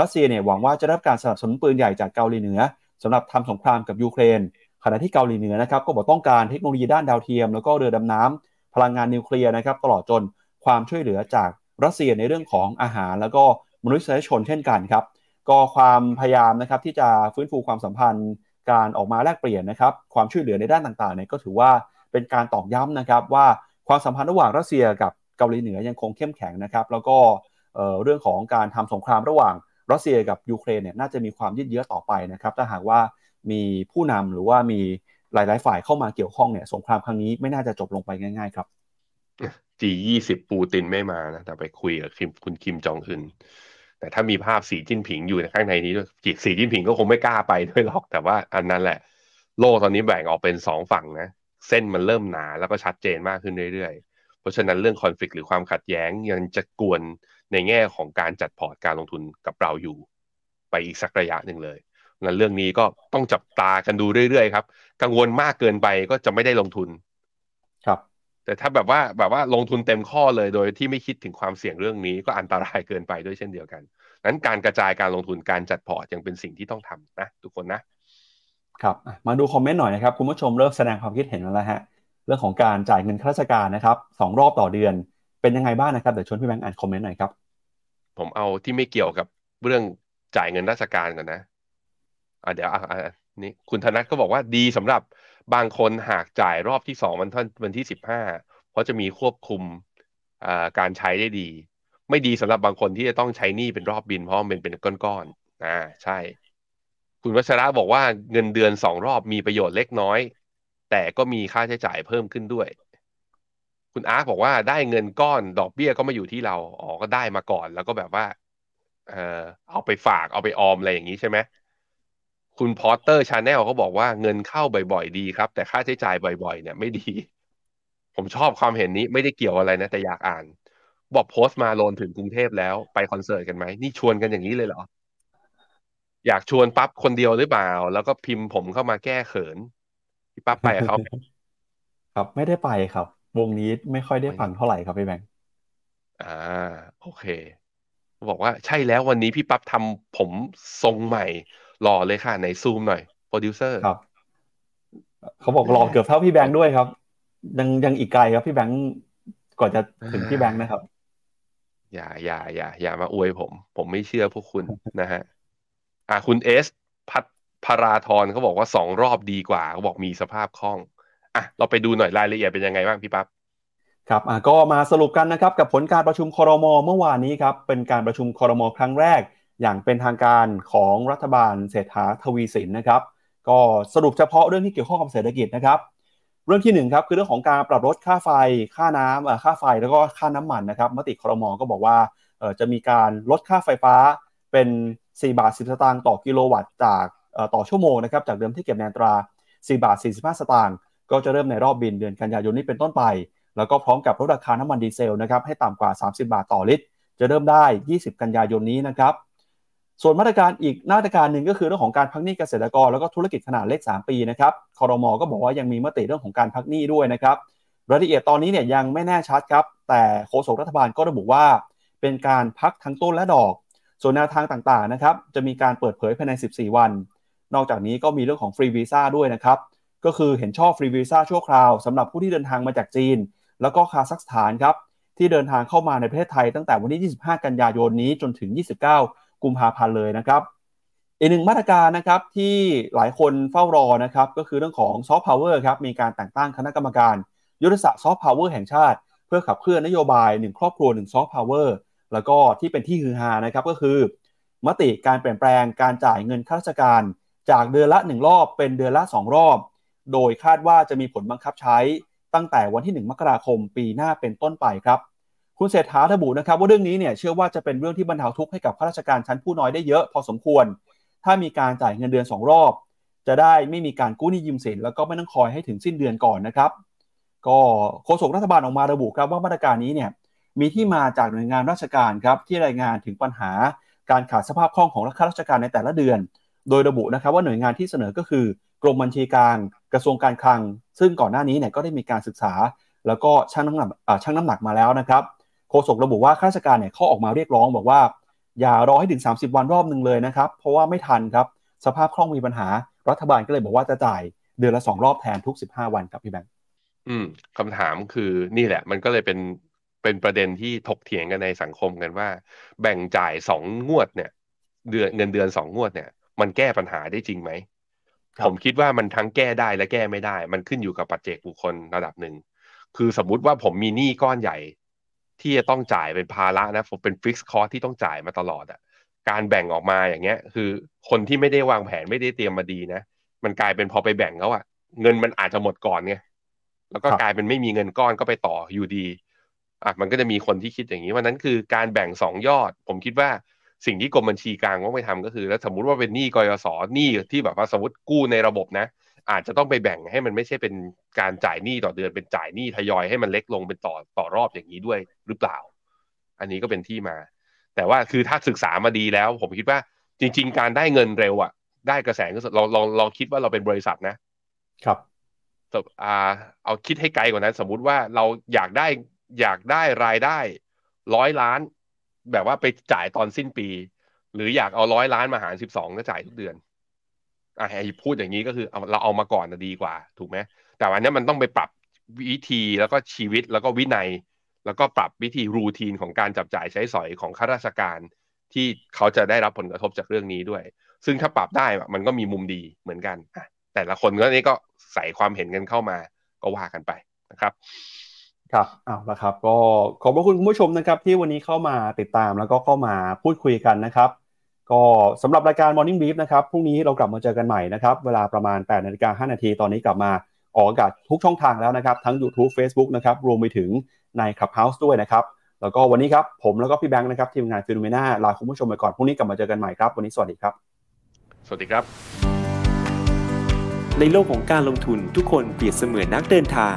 รัสเซียเนี่ยหวังว่าจะได้รับการสนับสนุนปืนใหญ่จากเกาหลีเหนือสำหรับทำสงครามกับยูเครน ขณะที่เกาหลีเหนือนะครับก็บอกต้องการเทคโนโลยีด้านดาวเทียม แล้วก็เรือดำน้ำพลังงานนิวเคลียร์นะครับตลอดจนความช่วยเหลือจากรัสเซียในเรื่องของอาหาร แล้วก็มนุษยชนเช่นกันครับก็ความพยายามนะครับที่จะฟื้นฟูความสัมพันธ์ การออกมาแลกเปลี่ยนนะครับความช่วยเหลือในด้านต่างๆเนี่ยก็ถือว่าเป็นการตอกย้ำนะครับว่าความสัมพันธ์ระหว่างรัสเซียกับเกาหลีเหนือยังคงเข้มแข็งนะครับแล้วก็เรื่องของการทำสงครามระหว่าง รัสเซียกับยูเครนเนี่ยน่าจะมีความยืดเยื้อต่อไปนะครับถ้าหากว่ามีผู้นำหรือว่ามีหลาย ๆ ฝ่ายเข้ามาเกี่ยวข้องเนี่ยสงครามครั้งนี้ไม่น่าจะจบลงไปง่าย ๆ ครับ G20 ปูตินไม่มานะแต่ไปคุยกับคิมคุณคิมจองอึนแต่ถ้ามีภาพสีจิ้นผิงอยู่ในข้างในนี้ด้วยจิตสีจิ้นผิงก็คงไม่กล้าไปด้วยหรอกแต่ว่าอันนั้นแหละ โลกตอนนี้แบ่งออกเป็นสองฝั่งนะ เส้นมันเริ่มหนาแล้วก็ชัดเจนมากขึ้นเรื่อยๆ ราะฉะนั้นเรื่องคอนฟ lict หรือความขัดแย้งยังจะกวนในแง่ของการจัดพอร์ตการลงทุนกับเราอยู่ ไปอีกสักระยะหนึ่งเลยนั้นเรื่องนี้ก็ต้องจับตากันดูเรื่อยๆครับ กังวลมากเกินไปก็จะไม่ได้ลงทุน ครับ แต่ถ้าแบบว่าแบบว่าลงทุนเต็มข้อเลยโดยที่ไม่คิดถึงความเสี่ยงเรื่องนี้ก็อันตรายเกินไปด้วยเช่นเดียวกัน นั้นการกระจายการลงทุนการจัดพอร์ตยังเป็นสิ่งที่ต้องทำนะ ทุกคนนะครับ มาดูคอมเมนต์หน่อยนะครับ คุณผู้ชมเริ่มแสดงความคิดเห็นแล้วฮะ เรื่องของการจ่ายเงินข้าราชการนะครับสองรอบต่อเดือนเป็นยังไงบ้างนะครับเดี๋ยวชวนพี่แบงค์อ่านคอมเมนต์หน่อยครับ ผมเอาที่ไม่เกี่ยวกับเรื่องจ่ายเงินราชการก่อนนะอะเดี๋ยวอะอะนี่คุณธนัทก็บอกว่าดีสำหรับบางคนหากจ่ายรอบที่สองวันท่านวันที่สิบห้าเพราะจะมีควบคุมการใช้ได้ดี ไม่ดีสำหรับบางคนที่จะต้องใช้หนี้เป็นรอบบิลเพราะมันเป็นเป็นก้อนๆอ่าใช่ คุณวัชระบอกว่าเงินเดือนสองรอบมีประโยชน์เล็กน้อย แต่ก็มีค่าใช้จ่ายเพิ่มขึ้นด้วย คุณอาร์คบอกว่าได้เงินก้อนดอกเบี้ยก็มาอยู่ที่เราอ๋อก็ได้มาก่อน แล้วก็แบบว่า เออเอาไปฝากเอาไปออมอะไรอย่างนี้ใช่ไหมคุณ Potter Channel เขาบอกว่าเงินเข้าบ่อยๆ ดีครับ แต่ค่าใช้จ่ายบ่อยๆ เนี่ยไม่ดี ผมชอบความเห็นนี้ไม่ได้เกี่ยวอะไรนะ แต่อยากอ่าน บอกโพสต์มาโลนถึงกรุงเทพแล้วไปคอนเสิร์ตกันไหมนี่ชวนกันอย่างนี้เลยเหรอ อยากชวนปั๊บคนเดียวหรือเปล่า แล้วก็พิมพ์ผมเข้ามาแก้เขิน พี่ปั๊บไปกับเขาครับไม่ได้ไปครับ วงนี้ไม่ค่อยได้ฟังเท่าไหร่ครับพี่แบงค์อ่า โอเค บอกว่าใช่แล้ววันนี้พี่ปั๊บทำผมทรงใหม่ หล่อเลยค่ะในซูมหน่อย โปรดิวเซอร์ครับ เขาบอกรอเกือบเท่าพี่แบงค์ด้วยครับ ยังยังอีกไกลครับพี่แบงค์ก่อนจะถึงพี่แบงค์นะครับ อย่าอย่าอย่าอย่ามาอวยผม ผมไม่เชื่อพวกคุณนะฮะ อ่าคุณเอส พาราธรเขาบอกว่าสองรอบดีกว่าเขาบอกมีสภาพคล่องอะเราไปดูหน่อยรายละเอียดเป็นยังไงบ้างพี่ปั๊บครับอะก็มาสรุปกันนะครับกับผลการประชุมคอรมอเมื่อวานนี้ครับเป็นการประชุมคอรมอครั้งแรก อย่างเป็นทางการของรัฐบาลเศรษฐาทวีสินนะครับ ก็สรุปเฉพาะเรื่องที่เกี่ยวข้องกับเศรษฐกิจนะครับ เรื่องที่หนึ่งครับคือเรื่องของการปรับลดค่าไฟ ค่าน้ำค่าไฟแล้วก็ค่าน้ำมันนะครับมติคอรมอก็บอกว่าเออจะมีการลดค่าไฟฟ้าเป็น 4 บาท 10 สตางค์ต่อกิโลวัตต์จาก ต่อชั่วโมงนะครับจากเดิมที่เก็บในอัตรา 4 บาท 45 สตางค์ก็จะเริ่มในรอบบินเดือนกันยายนนี้เป็นต้นไป แล้วก็พร้อมกับลดราคาน้ำมันดีเซลนะครับให้ต่ำกว่า 30 บาทต่อลิตร จะเริ่มได้ 20 กันยายนนี้นะครับส่วนมาตรการอีกมาตรการหนึ่งก็คือเรื่องของการพักหนี้เกษตรกรแล้วก็ธุรกิจขนาดเล็ก 3 ปีนะครับคอรมอก็บอกว่ายังมีมติเรื่องของการพักหนี้ด้วยนะครับรายละเอียดตอนนี้เนี่ยยังไม่แน่ชัดครับ แต่โฆษกรัฐบาลก็ระบุว่า เป็นการพักทั้งต้นและดอก ส่วนแนวทางต่างๆนะครับจะมีการเปิดเผยภายใน 14 วัน นอกจากนี้ก็มีเรื่องของฟรีวีซ่าด้วยนะครับ ก็คือเห็นชอบฟรีวีซ่าชั่วคราวสำหรับผู้ที่เดินทางมาจากจีน แล้วก็คาซัคสถานครับที่เดินทางเข้ามาในประเทศไทยตั้งแต่วันที่ 25 กันยายนนี้จนถึง 29 กุมภาพันธ์เลยนะครับ อีกหนึ่งมาตรการนะครับที่หลายคนเฝ้ารอนะครับก็คือเรื่องของซอฟต์พาวเวอร์ครับมีการแต่งตั้งคณะกรรมการยุทธศาสตร์ซอฟต์พาวเวอร์แห่งชาติ เพื่อขับเคลื่อนนโยบาย1ครอบครัว1ซอฟต์พาวเวอร์แล้วก็ที่เป็นที่ฮือฮานะครับก็คือ มติการเปลี่ยนแปลงการจ่ายเงินข้าราชการ จากเดือนละ 1 รอบเป็นเดือนละ 2 รอบ โดยคาดว่าจะมีผลบังคับใช้ตั้งแต่วันที่ 1 มกราคมปีหน้าเป็นต้นไปครับ คุณเศรษฐาระบุนะครับว่าเรื่องนี้เนี่ยเชื่อว่าจะเป็นเรื่องที่บรรเทาทุกข์ให้กับข้าราชการชั้นผู้น้อยได้เยอะพอสมควร ถ้ามีการจ่ายเงินเดือน 2 รอบ จะได้ไม่มีการกู้หนี้ยืมสินแล้วก็ไม่ต้องคอยให้ถึงสิ้นเดือนก่อนนะครับ ก็โฆษกรัฐบาลออกมาระบุครับว่ามาตรการนี้เนี่ยมีที่มาจากหน่วยงานราชการครับที่รายงานถึงปัญหาการขาดสภาพคล่องของข้าราชการในแต่ละเดือน โดยระบุนะครับว่าหน่วยงานที่เสนอก็คือกรมบัญชีกลางกระทรวงการคลัง ซึ่งก่อนหน้านี้เนี่ยก็ได้มีการศึกษา แล้วก็ชั่งน้ำหนักชั่งน้ำหนักมาแล้วนะครับโฆษกระบุว่าข้าราชการเนี่ยเขาออกมาเรียกร้องบอกว่า อย่ารอให้ถึง 30 วันรอบหนึ่งเลยนะครับ เพราะว่าไม่ทันครับสภาพคล่องมีปัญหา รัฐบาลก็เลยบอกว่าจะจ่ายเดือนละ2รอบแทนทุก 15 วันครับพี่แบงค์อืมคำถามคือนี่แหละ มันก็เลยเป็นเป็นประเด็นที่ถกเถียงกันในสังคมกันว่า แบ่งจ่ายสองงวดเนี่ย เดือนเงินเดือนสองงวดเนี่ย มันแก้ปัญหาได้จริงไหม ผมคิดว่ามันทั้งแก้ได้และแก้ไม่ได้ มันขึ้นอยู่กับปัจเจกบุคคลระดับหนึ่ง คือสมมุติว่าผมมีหนี้ก้อนใหญ่ ที่จะต้องจ่ายเป็นภาระนะผมเป็นฟิกซ์คอร์ที่ต้องจ่ายมาตลอดอะการแบ่งออกมาอย่างเงี้ย คือคนที่ไม่ได้วางแผนไม่ได้เตรียมมาดีนะ มันกลายเป็นพอไปแบ่งแล้วอะเงินมันอาจจะหมดก่อนไง แล้วก็กลายเป็นไม่มีเงินก้อนก็ไปต่ออยู่ดี อะ มันก็จะมีคนที่คิดอย่างนี้วันนั้นคือการแบ่งสองยอด ผมคิดว่า สิ่งที่กรมบัญชีกลางต้องไปทำก็คือ แล้วสมมุติว่าเป็นหนี้กยศหนี้ที่แบบว่าสมมติกู้ในระบบนะ อาจจะต้องไปแบ่งให้มันไม่ใช่เป็นการจ่ายหนี้ต่อเดือนเป็นจ่ายหนี้ทยอยให้มันเล็กลงเป็นต่อต่อรอบอย่างนี้ด้วยหรือเปล่า อันนี้ก็เป็นที่มา แต่ว่าคือถ้าศึกษามาดีแล้ว ผมคิดว่าจริง ๆ การได้เงินเร็วอะ ได้กระแสเงินสดเราเราเราคิดว่าเราเป็นบริษัทนะ ครับอ่าเอาคิดให้ไกลกว่านั้น สมมุติว่าเราอยากได้อยากได้รายได้ร้อยล้าน แบบว่าไปจ่ายตอนสิ้นปี หรืออยากเอาร้อยล้านมาหารสิบสองก็จ่ายทุกเดือนอะให้พูดอย่างนี้ก็คือเราเอามาก่อนนะดีกว่า ถูกไหมแต่วันนี้มันต้องไปปรับวิธีแล้วก็ชีวิตแล้วก็วินัย แล้วก็ปรับวิธีรูทีนของการจับจ่ายใช้สอยของข้าราชการที่เขาจะได้รับผลกระทบจากเรื่องนี้ด้วย ซึ่งถ้าปรับได้มันก็มีมุมดีเหมือนกัน แต่ละคนก็นี้ก็ใส่ความเห็นกันเข้ามาก็ว่ากันไปนะครับ ครับเอาละครับ ก็ขอบพระคุณคุณผู้ชมนะครับ ที่วันนี้เข้ามาติดตามแล้วก็เข้ามาพูดคุยกันนะครับ ก็สำหรับรายการ Morning Brief นะครับพรุ่งนี้เรากลับมาเจอกันใหม่นะครับ เวลาประมาณ8นาฬิกา5นาทีตอนนี้กลับมาออกอากาศทุกช่องทางแล้วนะครับ ทั้ง YouTube Facebook นะครับรวมไปถึงใน Clubhouse ด้วยนะครับ แล้วก็วันนี้ครับผมแล้วก็พี่แบงค์นะครับทีมงานฟิโนเมนาลาคุณผู้ชมไปก่อนพรุ่งนี้กลับมาเจอกันใหม่ครับวันนี้สวัสดีครับ สวัสดีครับ ในโลกของการลงทุนทุกคนเปรียบเสมือนนักเดินทาง